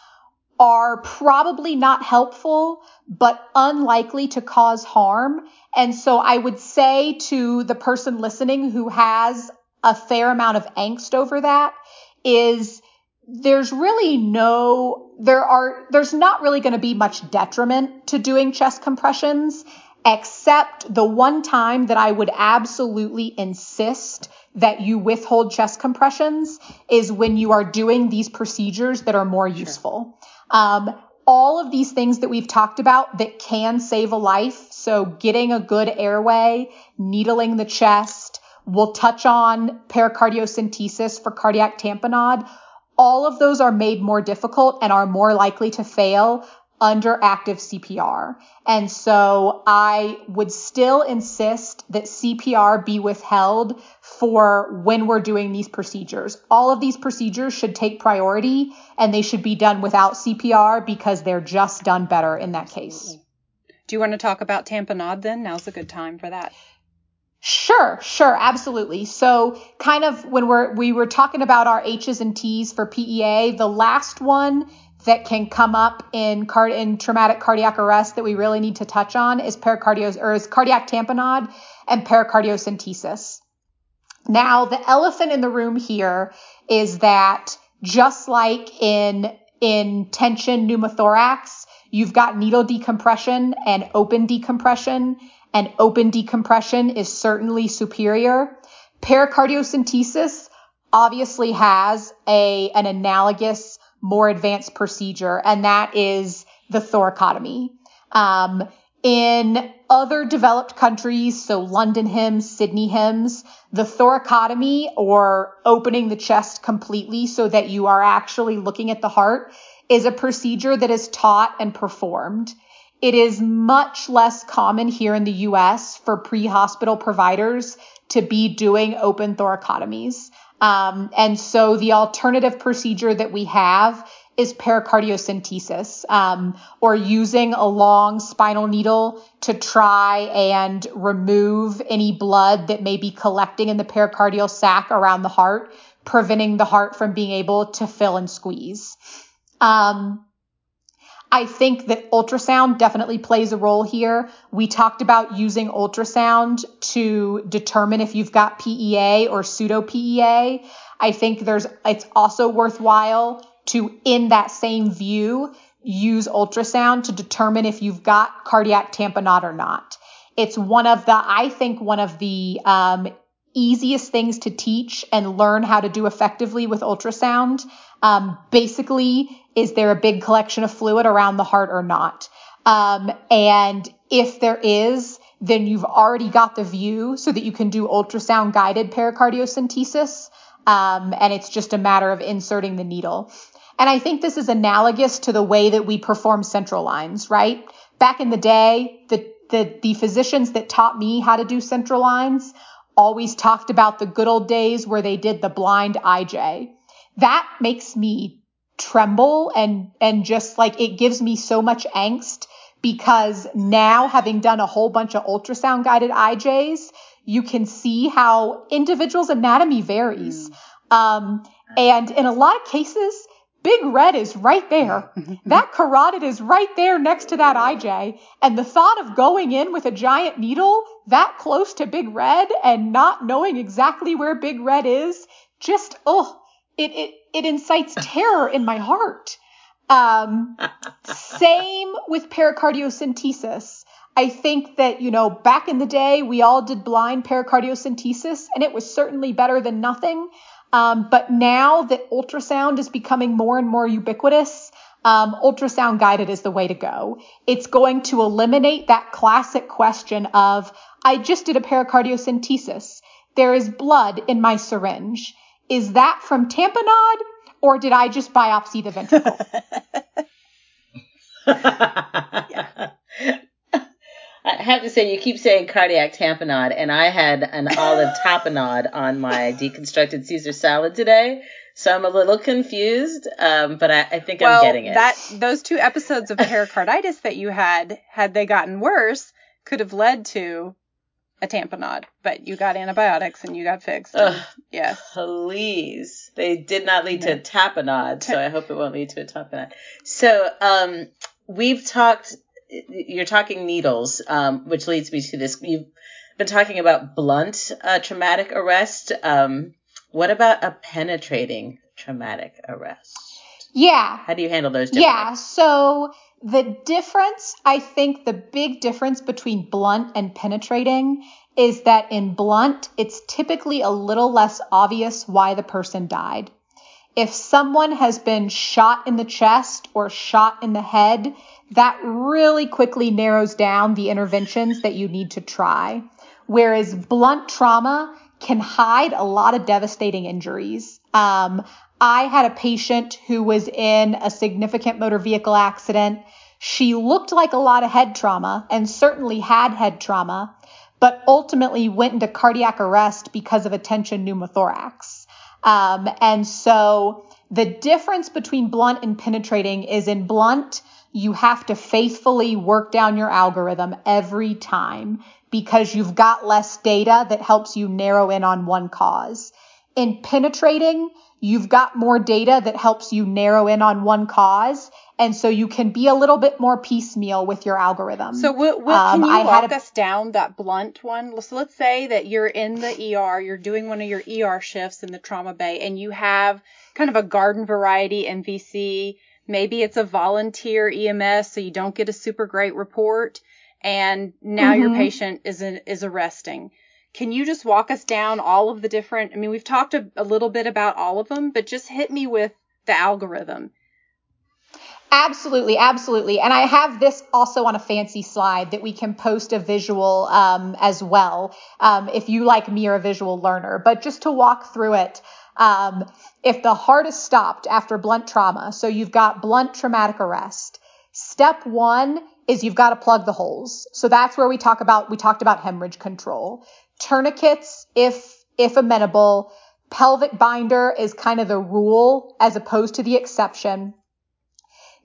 are probably not helpful, but unlikely to cause harm. And so I would say to the person listening who has a fair amount of angst over that is there's really no, there are, there's not really going to be much detriment to doing chest compressions, except the one time that I would absolutely insist that you withhold chest compressions is when you are doing these procedures that are more useful. Um, all of these things that we've talked about that can save a life. So getting a good airway, needling the chest. We'll touch on pericardiocentesis for cardiac tamponade. All of those are made more difficult and are more likely to fail under active CPR. And so I would still insist that CPR be withheld for when we're doing these procedures. All of these procedures should take priority and they should be done without CPR because they're just done better in that case. Do you want to talk about tamponade then? Now's a good time for that. Sure, sure, absolutely. So kind of when we're we were talking about our H's and T's for PEA, the last one that can come up in card in traumatic cardiac arrest that we really need to touch on is pericardios or is cardiac tamponade and pericardiocentesis. Now, the elephant in the room here is that just like in, in tension pneumothorax, you've got needle decompression and open decompression, and open decompression is certainly superior. Pericardiocentesis obviously has a, an analogous, more advanced procedure, and that is the thoracotomy. Um, in other developed countries, so London HEMS, Sydney HEMS, the thoracotomy or opening the chest completely so that you are actually looking at the heart is a procedure that is taught and performed. It is much less common here in the US for pre-hospital providers to be doing open thoracotomies. Um, and so the alternative procedure that we have is pericardiocentesis, um, or using a long spinal needle to try and remove any blood that may be collecting in the pericardial sac around the heart, preventing the heart from being able to fill and squeeze. Um, I think that ultrasound definitely plays a role here. We talked about using ultrasound to determine if you've got PEA or pseudo PEA. I think there's, it's also worthwhile to, in that same view, use ultrasound to determine if you've got cardiac tamponade or not. It's one of the, I think, one of the um, easiest things to teach and learn how to do effectively with ultrasound. Um, basically, is there a big collection of fluid around the heart or not? Um, and if there is, then you've already got the view so that you can do ultrasound guided pericardiocentesis. Um, and it's just a matter of inserting the needle. And I think this is analogous to the way that we perform central lines, right? Back in the day, the, the, the physicians that taught me how to do central lines always talked about the good old days where they did the blind IJ. That makes me tremble and, and just like it gives me so much angst because now having done a whole bunch of ultrasound guided IJs, you can see how individuals anatomy varies. Mm. Um, and in a lot of cases, Big Red is right there. that carotid is right there next to that IJ. And the thought of going in with a giant needle that close to Big Red and not knowing exactly where Big Red is, just, oh, it, it, it incites terror in my heart. Um, same with pericardiocentesis. I think that, you know, back in the day, we all did blind pericardiocentesis and it was certainly better than nothing. Um, but now that ultrasound is becoming more and more ubiquitous, um, ultrasound guided is the way to go. It's going to eliminate that classic question of, I just did a pericardiocentesis. There is blood in my syringe. Is that from tamponade or did I just biopsy the ventricle? yeah. I have to say, you keep saying cardiac tamponade, and I had an olive tapenade on my deconstructed Caesar salad today. So I'm a little confused, um, but I, I think well, I'm getting it. That those two episodes of pericarditis that you had, had they gotten worse, could have led to a tamponade, but you got antibiotics and you got fixed. And, Ugh. yes. Please. They did not lead to No. a tapenade, so I hope it won't lead to a tapenade. So, um, we've talked, you're talking needles, um, which leads me to this. You've been talking about blunt uh, traumatic arrest. Um, what about a penetrating traumatic arrest? Yeah. How do you handle those differently? Yeah. So the difference, I think the big difference between blunt and penetrating is that in blunt, it's typically a little less obvious why the person died. If someone has been shot in the chest or shot in the head, that really quickly narrows down the interventions that you need to try. Whereas blunt trauma can hide a lot of devastating injuries. Um, I had a patient who was in a significant motor vehicle accident. She looked like a lot of head trauma and certainly had head trauma, but ultimately went into cardiac arrest because of a tension pneumothorax. Um, and so the difference between blunt and penetrating is in blunt, you have to faithfully work down your algorithm every time because you've got less data that helps you narrow in on one cause. In penetrating, you've got more data that helps you narrow in on one cause. And so you can be a little bit more piecemeal with your algorithm. So, what, what, Um, can you I walk a- us down that blunt one? So, let's say that you're in the ER, you're doing one of your ER shifts in the trauma bay, and you have kind of a garden variety MVC. Maybe it's a volunteer EMS, so you don't get a super great report, and now your Mhm. patient is in, is arresting. Can you just walk us down all of the different? I mean, we've talked a, a little bit about all of them, but just hit me with the algorithm. Absolutely, absolutely. And I have this also on a fancy slide that we can post a visual um, as well, um, if you like me are a visual learner. But just to walk through it, um, if the heart is stopped after blunt trauma, so you've got blunt traumatic arrest, step one is you've got to plug the holes. So that's where we talk about we talked about hemorrhage control, tourniquets if if amenable. Pelvic binder is kind of the rule as opposed to the exception.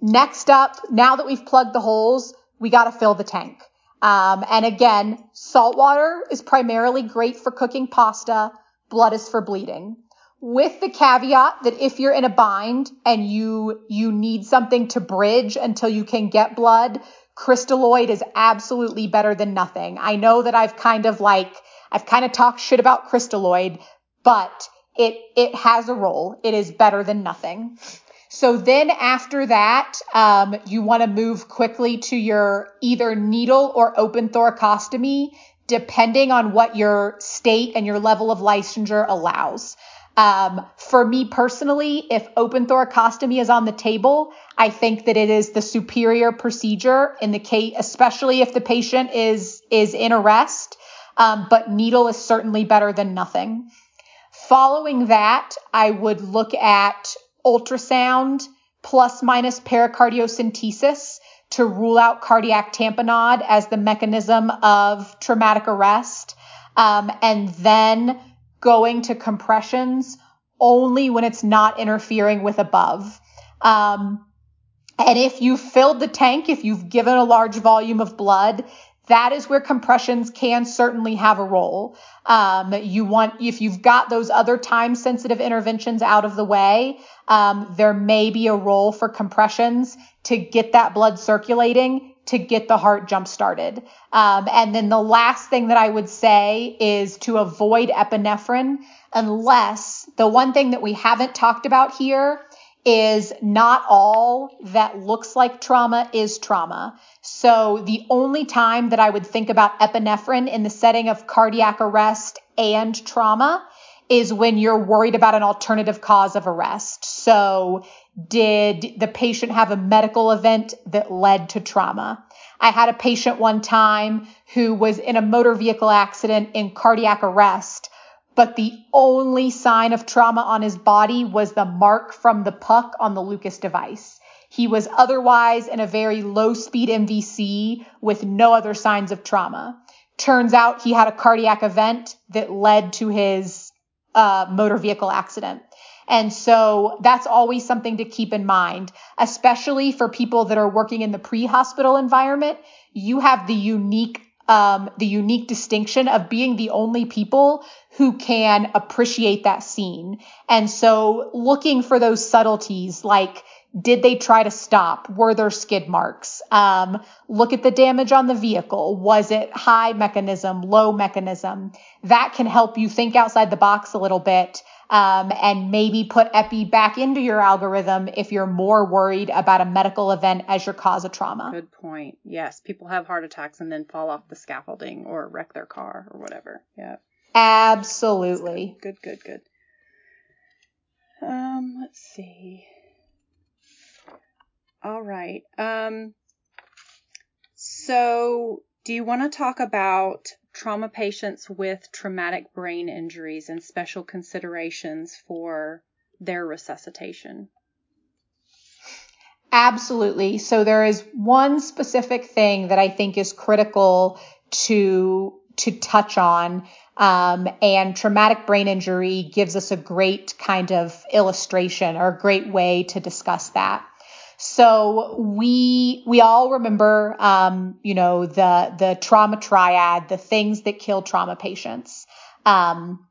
Next up, now that we've plugged the holes, we got to fill the tank. Um, and again, salt water is primarily great for cooking pasta. Blood is for bleeding. With the caveat that if you're in a bind and you, you need something to bridge until you can get blood, crystalloid is absolutely better than nothing. I know that I've kind of like, I've kind of talked shit about crystalloid, but it, it has a role. It is better than nothing. So then after that, um, you want to move quickly to your either needle or open thoracostomy, depending on what your state and your level of licensure allows. Um, for me personally, if open thoracostomy is on the table, I think that it is the superior procedure in the case, especially if the patient is is in arrest. Um, but needle is certainly better than nothing. Following that, I would look at ultrasound plus minus pericardiocentesis to rule out cardiac tamponade as the mechanism of traumatic arrest. Um, and then going to compressions only when it's not interfering with above. Um, and if you've filled the tank, if you've given a large volume of blood, that is where compressions can certainly have a role. Um, you want, if you've got those other time sensitive interventions out of the way, um, there may be a role for compressions to get that blood circulating, to get the heart jump started. Um, and then the last thing that I would say is to avoid epinephrine unless the one thing that we haven't talked about here is not all that looks like trauma is trauma. So the only time that I would think about epinephrine in the setting of cardiac arrest and trauma is when you're worried about an alternative cause of arrest. So did the patient have a medical event that led to trauma? I had a patient one time who was in a motor vehicle accident in cardiac arrest but the only sign of trauma on his body was the mark from the puck on the Lucas device. He was otherwise in a very low speed MVC with no other signs of trauma. Turns out he had a cardiac event that led to his uh, motor vehicle accident. And so that's always something to keep in mind, especially for people that are working in the pre-hospital environment. You have the unique um, the unique distinction of being the only people who can appreciate that scene. And so looking for those subtleties like, did they try to stop? Were there skid marks? Um, look at the damage on the vehicle. Was it high mechanism, low mechanism? That can help you think outside the box a little bit um, and maybe put epi back into your algorithm if you're more worried about a medical event as your cause of trauma. Good point. Yes, people have heart attacks and then fall off the scaffolding or wreck their car or whatever. Yeah. Absolutely. Good, good, good. Um, let's see. All right. Um, so do you want to talk about trauma patients with traumatic brain injuries and special considerations for their resuscitation? Absolutely. So there is one specific thing that I think is critical to to touch on. Um, and traumatic brain injury gives us a great kind of illustration or a great way to discuss that. So we we all remember, um, you know, the the trauma triad, the things that kill trauma patients, um,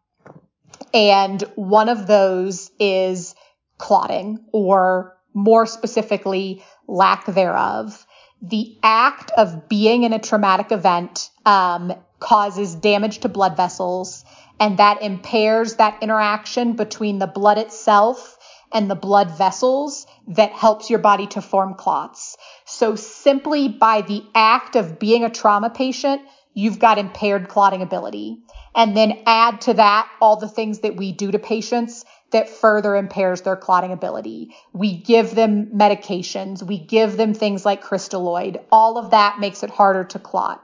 and one of those is clotting, or more specifically, lack thereof. The act of being in a traumatic event um, causes damage to blood vessels, and that impairs that interaction between the blood itself and the blood vessels that helps your body to form clots. So simply by the act of being a trauma patient, you've got impaired clotting ability. And then add to that all the things that we do to patients that further impairs their clotting ability. We give them medications. We give them things like crystalloid. All of that makes it harder to clot.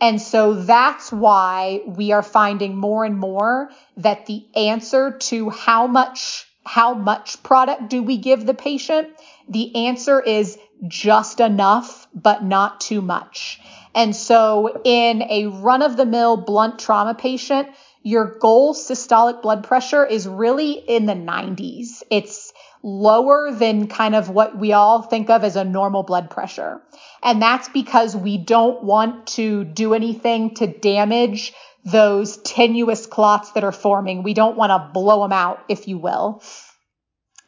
And so that's why we are finding more and more that the answer to how much how much product do we give the patient? The answer is just enough, but not too much. And so in a run of the mill blunt trauma patient, your goal systolic blood pressure is really in the 90s. It's lower than kind of what we all think of as a normal blood pressure. And that's because we don't want to do anything to damage those tenuous clots that are forming. We don't want to blow them out, if you will.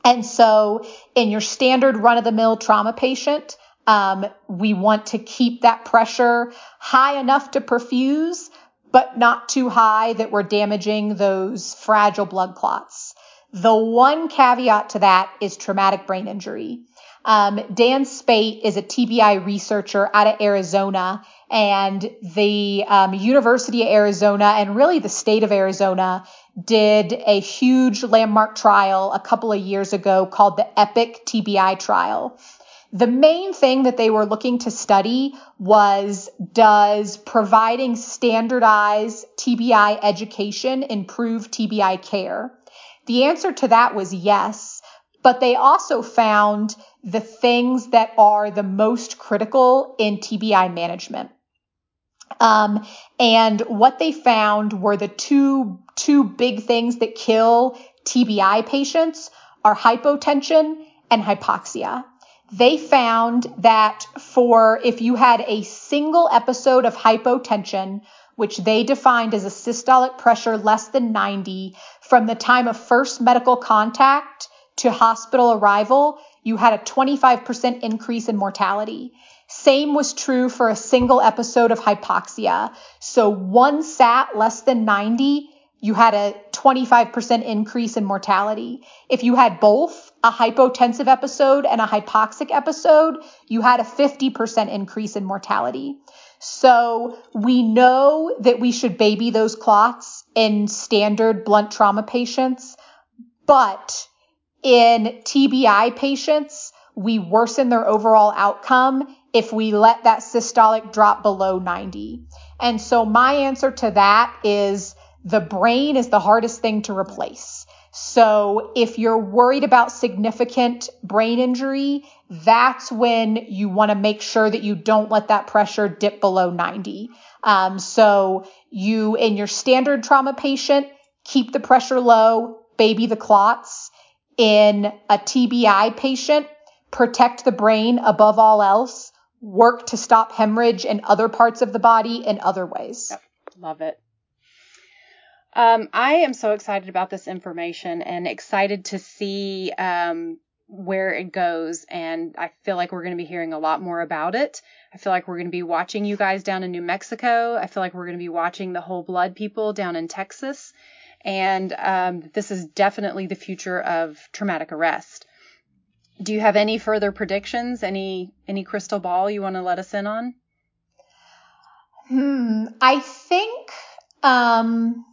And so in your standard run of the mill trauma patient, um, we want to keep that pressure high enough to perfuse, but not too high that we're damaging those fragile blood clots. The one caveat to that is traumatic brain injury. Um, Dan Spaite is a TBI researcher out of Arizona, and the um, University of Arizona and really the state of Arizona did a huge landmark trial a couple of years ago called the EPIC TBI trial. The main thing that they were looking to study was does providing standardized TBI education improve TBI care? The answer to that was yes, but they also found the things that are the most critical in TBI management. Um, and what they found were the two, two big things that kill TBI patients are hypotension and hypoxia. They found that for if you had a single episode of hypotension, which they defined as a systolic pressure less than 90 from the time of first medical contact to hospital arrival, you had a 25% increase in mortality. Same was true for a single episode of hypoxia. So one sat less than 90, you had a 25% increase in mortality. If you had both a hypotensive episode and a hypoxic episode, you had a 50% increase in mortality. So we know that we should baby those clots in standard blunt trauma patients, but in TBI patients, we worsen their overall outcome if we let that systolic drop below 90. And so my answer to that is the brain is the hardest thing to replace. So if you're worried about significant brain injury, that's when you want to make sure that you don't let that pressure dip below 90. Um, so you, in your standard trauma patient, keep the pressure low, baby the clots. In a TBI patient, protect the brain above all else work to stop hemorrhage in other parts of the body in other ways. Yep. Love it. Um, I am so excited about this information and excited to see um, where it goes. And I feel like we're going to be hearing a lot more about it. I feel like we're going to be watching you guys down in New Mexico. I feel like we're going to be watching the whole blood people down in Texas. And um, this is definitely the future of traumatic arrest. Do you have any further predictions? Any any crystal ball you want to let us in on? Hmm. I think um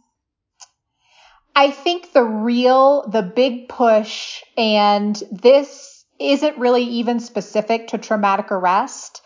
I think the real, the big push, and this isn't really even specific to traumatic arrest,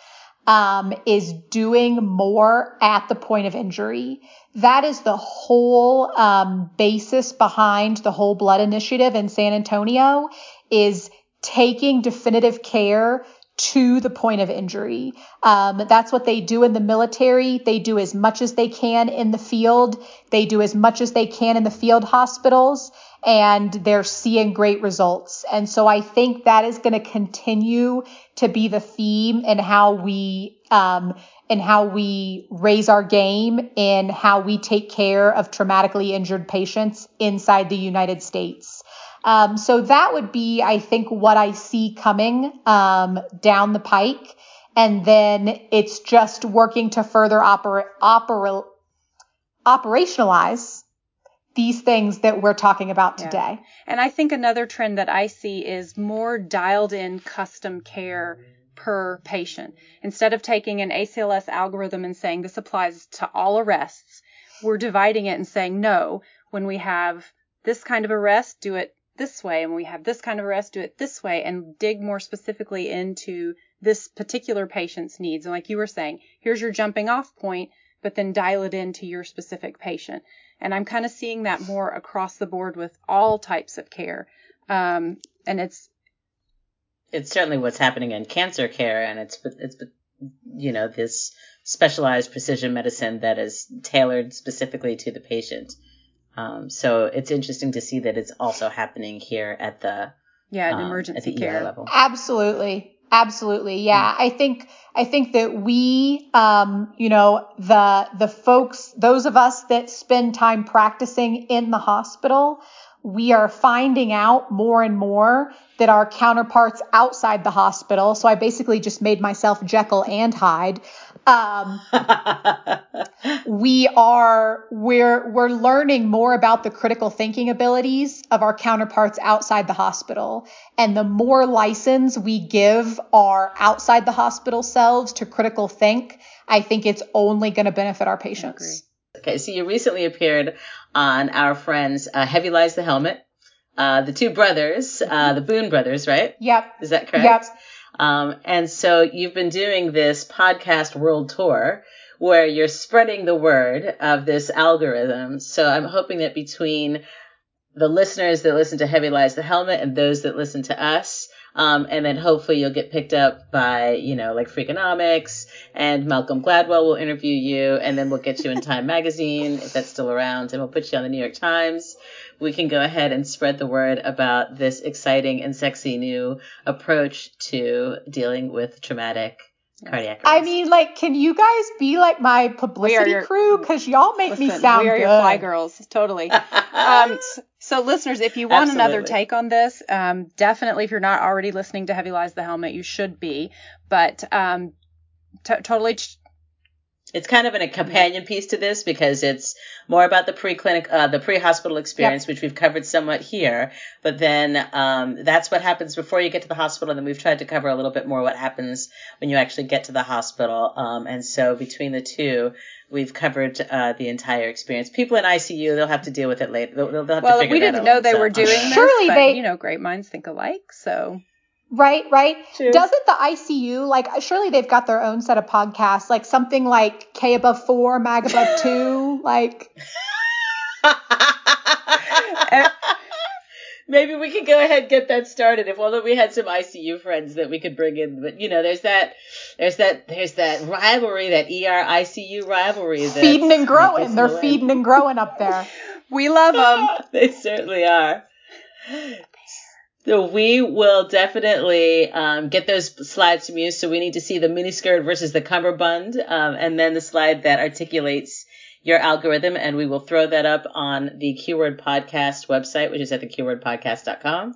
um, is doing more at the point of injury. That is the whole um, basis behind the whole blood initiative in San Antonio is taking definitive care to the point of injury. Um, that's what they do in the military. They do as much as they can in the field. They do as much as they can in the field hospitals and they're seeing great results. And so I think that is going to continue to be the theme in how we, um, in how we raise our game in how we take care of traumatically injured patients inside the United States. Um, so that would be, I think, what I see coming um, down the pike. And then it's just working to further oper- oper- operationalize these things that we're talking about today. Yeah. And I think another trend that I see is more dialed in custom care per patient. Instead of taking an ACLS algorithm and saying this applies to all arrests, we're dividing it and saying no, when we have this kind of arrest, do it this way and when we have this kind of arrest, do it this way and dig more specifically into this particular patient's needs. And like you were saying, here's your jumping off point, but then dial it into your specific patient. And I'm kind of seeing that more across the board with all types of care. Um, and it's, it's certainly what's happening in cancer care and it's, it's, you know, this specialized precision medicine that is tailored specifically to the patient. Um, so it's interesting to see that it's also happening here at the yeah um, emergency at the care ER level. Absolutely, absolutely, yeah. Mm-hmm. I think I think that we, um, you know, the the folks, those of us that spend time practicing in the hospital, we are finding out more and more that our counterparts outside the hospital. So I basically just made myself Jekyll and Hyde. Um, we are we're we're learning more about the critical thinking abilities of our counterparts outside the hospital, and the more license we give our outside the hospital selves to critical think, I think it's only going to benefit our patients. Okay, so you recently appeared on our friends uh, Heavy Lies the Helmet, uh, the two brothers, uh, the Boone brothers, right? Yep. Is that correct? Yep. Um, and so you've been doing this podcast world tour where you're spreading the word of this algorithm. So I'm hoping that between the listeners that listen to Heavy Lies the Helmet and those that listen to us, um, and then hopefully you'll get picked up by, you know, like Freakonomics and Malcolm Gladwell will interview you and then we'll get you in Time Magazine if that's still around and we'll put you on the New York Times we can go ahead and spread the word about this exciting and sexy new approach to dealing with traumatic cardiac arrest. I mean, like, can you guys be like my publicity your, crew? Because y'all make listen, me sound We are good. your fly girls, totally. um, so, listeners, if you want Absolutely. another take on this, um, definitely, if you're not already listening to Heavy Lies the Helmet, you should be. But um, t- totally. Ch- it's kind of an, a companion piece to this because it's more about the pre-clinic, uh, the pre-hospital experience, yep. which we've covered somewhat here. But then um, that's what happens before you get to the hospital. And then we've tried to cover a little bit more what happens when you actually get to the hospital. Um, and so between the two, we've covered uh, the entire experience. People in ICU, they'll have to deal with it later. They'll, they'll well, we didn't know they were doing this, Surely but, they, you know, great minds think alike. So Right, right. Doesn't the ICU like surely they've got their own set of podcasts, like something like K above four, Mag above two, like. Maybe we could go ahead and get that started. If only we had some ICU friends that we could bring in. But you know, there's that, there's that, there's that rivalry, that ER ICU rivalry. Feeding and growing. They're feeding and growing up there. we love them. they certainly are. So we will definitely um, get those slides from you. So we need to see the miniskirt versus the cummerbund, um, and then the slide that articulates your algorithm, and we will throw that up on the Keyword Podcast website, which is at thekeywordpodcast.com.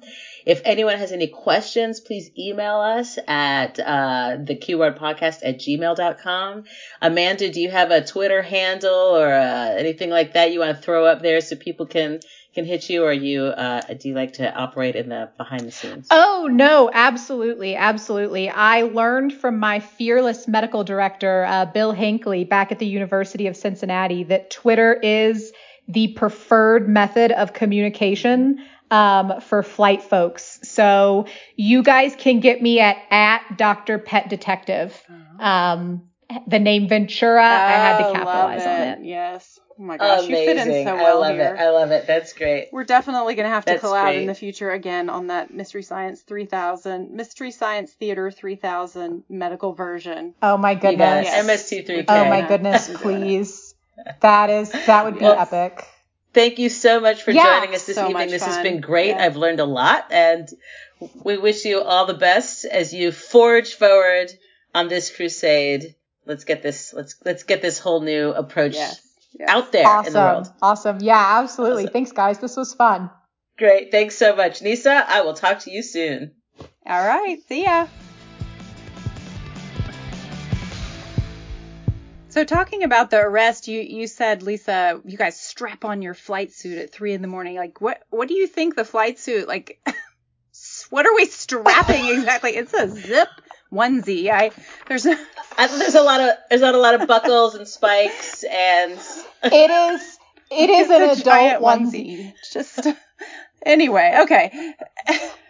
If anyone has any questions, please email us at uh, the keyword podcast at gmail.com. Amanda, do you have a Twitter handle or uh, anything like that you want to throw up there so people can can hit you, or you uh, do you like to operate in the behind the scenes? Oh no, absolutely, absolutely. I learned from my fearless medical director, uh, Bill Hinckley, back at the University of Cincinnati, that Twitter is the preferred method of communication um, for flight folks. So you guys can get me at at Dr. Pet Detective. Um, the name Ventura, I had to Oh, capitalize love on it. it. Yes. Oh my gosh, you fit in Amazing. so well I love here. it. I love it. That's great. We're definitely going to have to That's collab great. in the future again on that Mystery Science 3000, Mystery Science Theater 3000 medical version. Oh my goodness. it. Yes. MST3K. Oh my goodness, We're doing it. please. That is that would be Well, epic. Thank you so much for Yeah, joining us this so evening. This has been great. Yeah. I've learned a lot, and we wish you all the best as you forge forward on this crusade. Let's get this. Let's let's get this whole new approach Yes. yes. out there in the world. Awesome. Awesome. Yeah, absolutely. Awesome. Thanks guys. This was fun. Great. Thanks so much, Nyssa. I will talk to you soon. All right. See ya. So talking about the arrest, you you said Lisa, you guys strap on your flight suit at three in the morning. Like, what what do you think the flight suit like? what are we strapping exactly? It's a zip onesie. I there's a, I, there's a lot of there's not a lot of buckles and spikes and It is it is an a adult giant onesie. It's Just anyway, okay.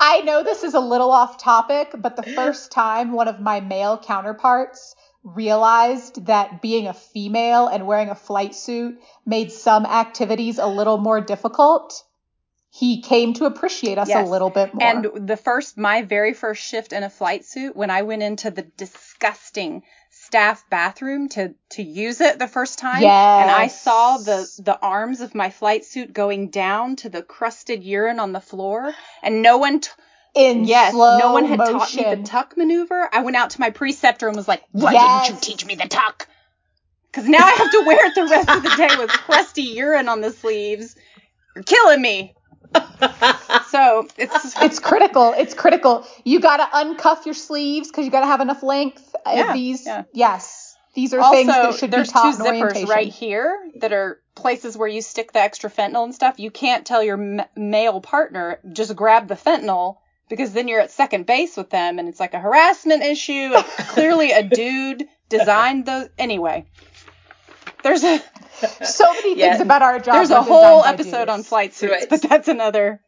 I know this is a little off topic, but the first time one of my male counterparts realized that being a female and wearing a flight suit made some activities a little more difficult, he came to appreciate us Yes. a little bit more. And the first, my very first shift in a flight suit, when I went into the disgusting staff bathroom to to use it the first time, and I saw the the arms of my flight suit going down to the crusted urine on the floor, and no one. T- in yes, slow no one had motion. taught me the tuck maneuver. I went out to my preceptor and was like, "Why didn't you teach me the tuck?" Because now I have to wear it the rest of the day with crusty urine on the sleeves. You're killing me. So it's it's critical. It's critical. You got to uncuff your sleeves because you got to have enough length. Yeah, these, yeah. yes, these are also things that should there's be taught two zippers right here that are places where you stick the extra fentanyl and stuff. You can't tell your m- male partner just grab the fentanyl because then you're at second base with them and it's like a harassment issue. Clearly a dude designed those anyway. There's a So many Yeah. things about our job. there's a whole episode on flight suits, Right. but that's another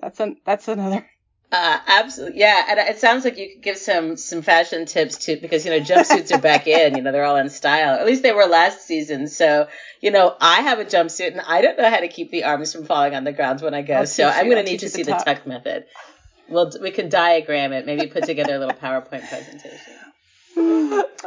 that's an that's another Uh, absolutely, yeah. And it sounds like you could give some some fashion tips too, because you know jumpsuits are back in. You know they're all in style. At least they were last season. So you know I have a jumpsuit, and I don't know how to keep the arms from falling on the ground when I go. I'll so I'm going to need to see the the tuck. tuck method. Well, we can diagram it. Maybe put together a little PowerPoint presentation.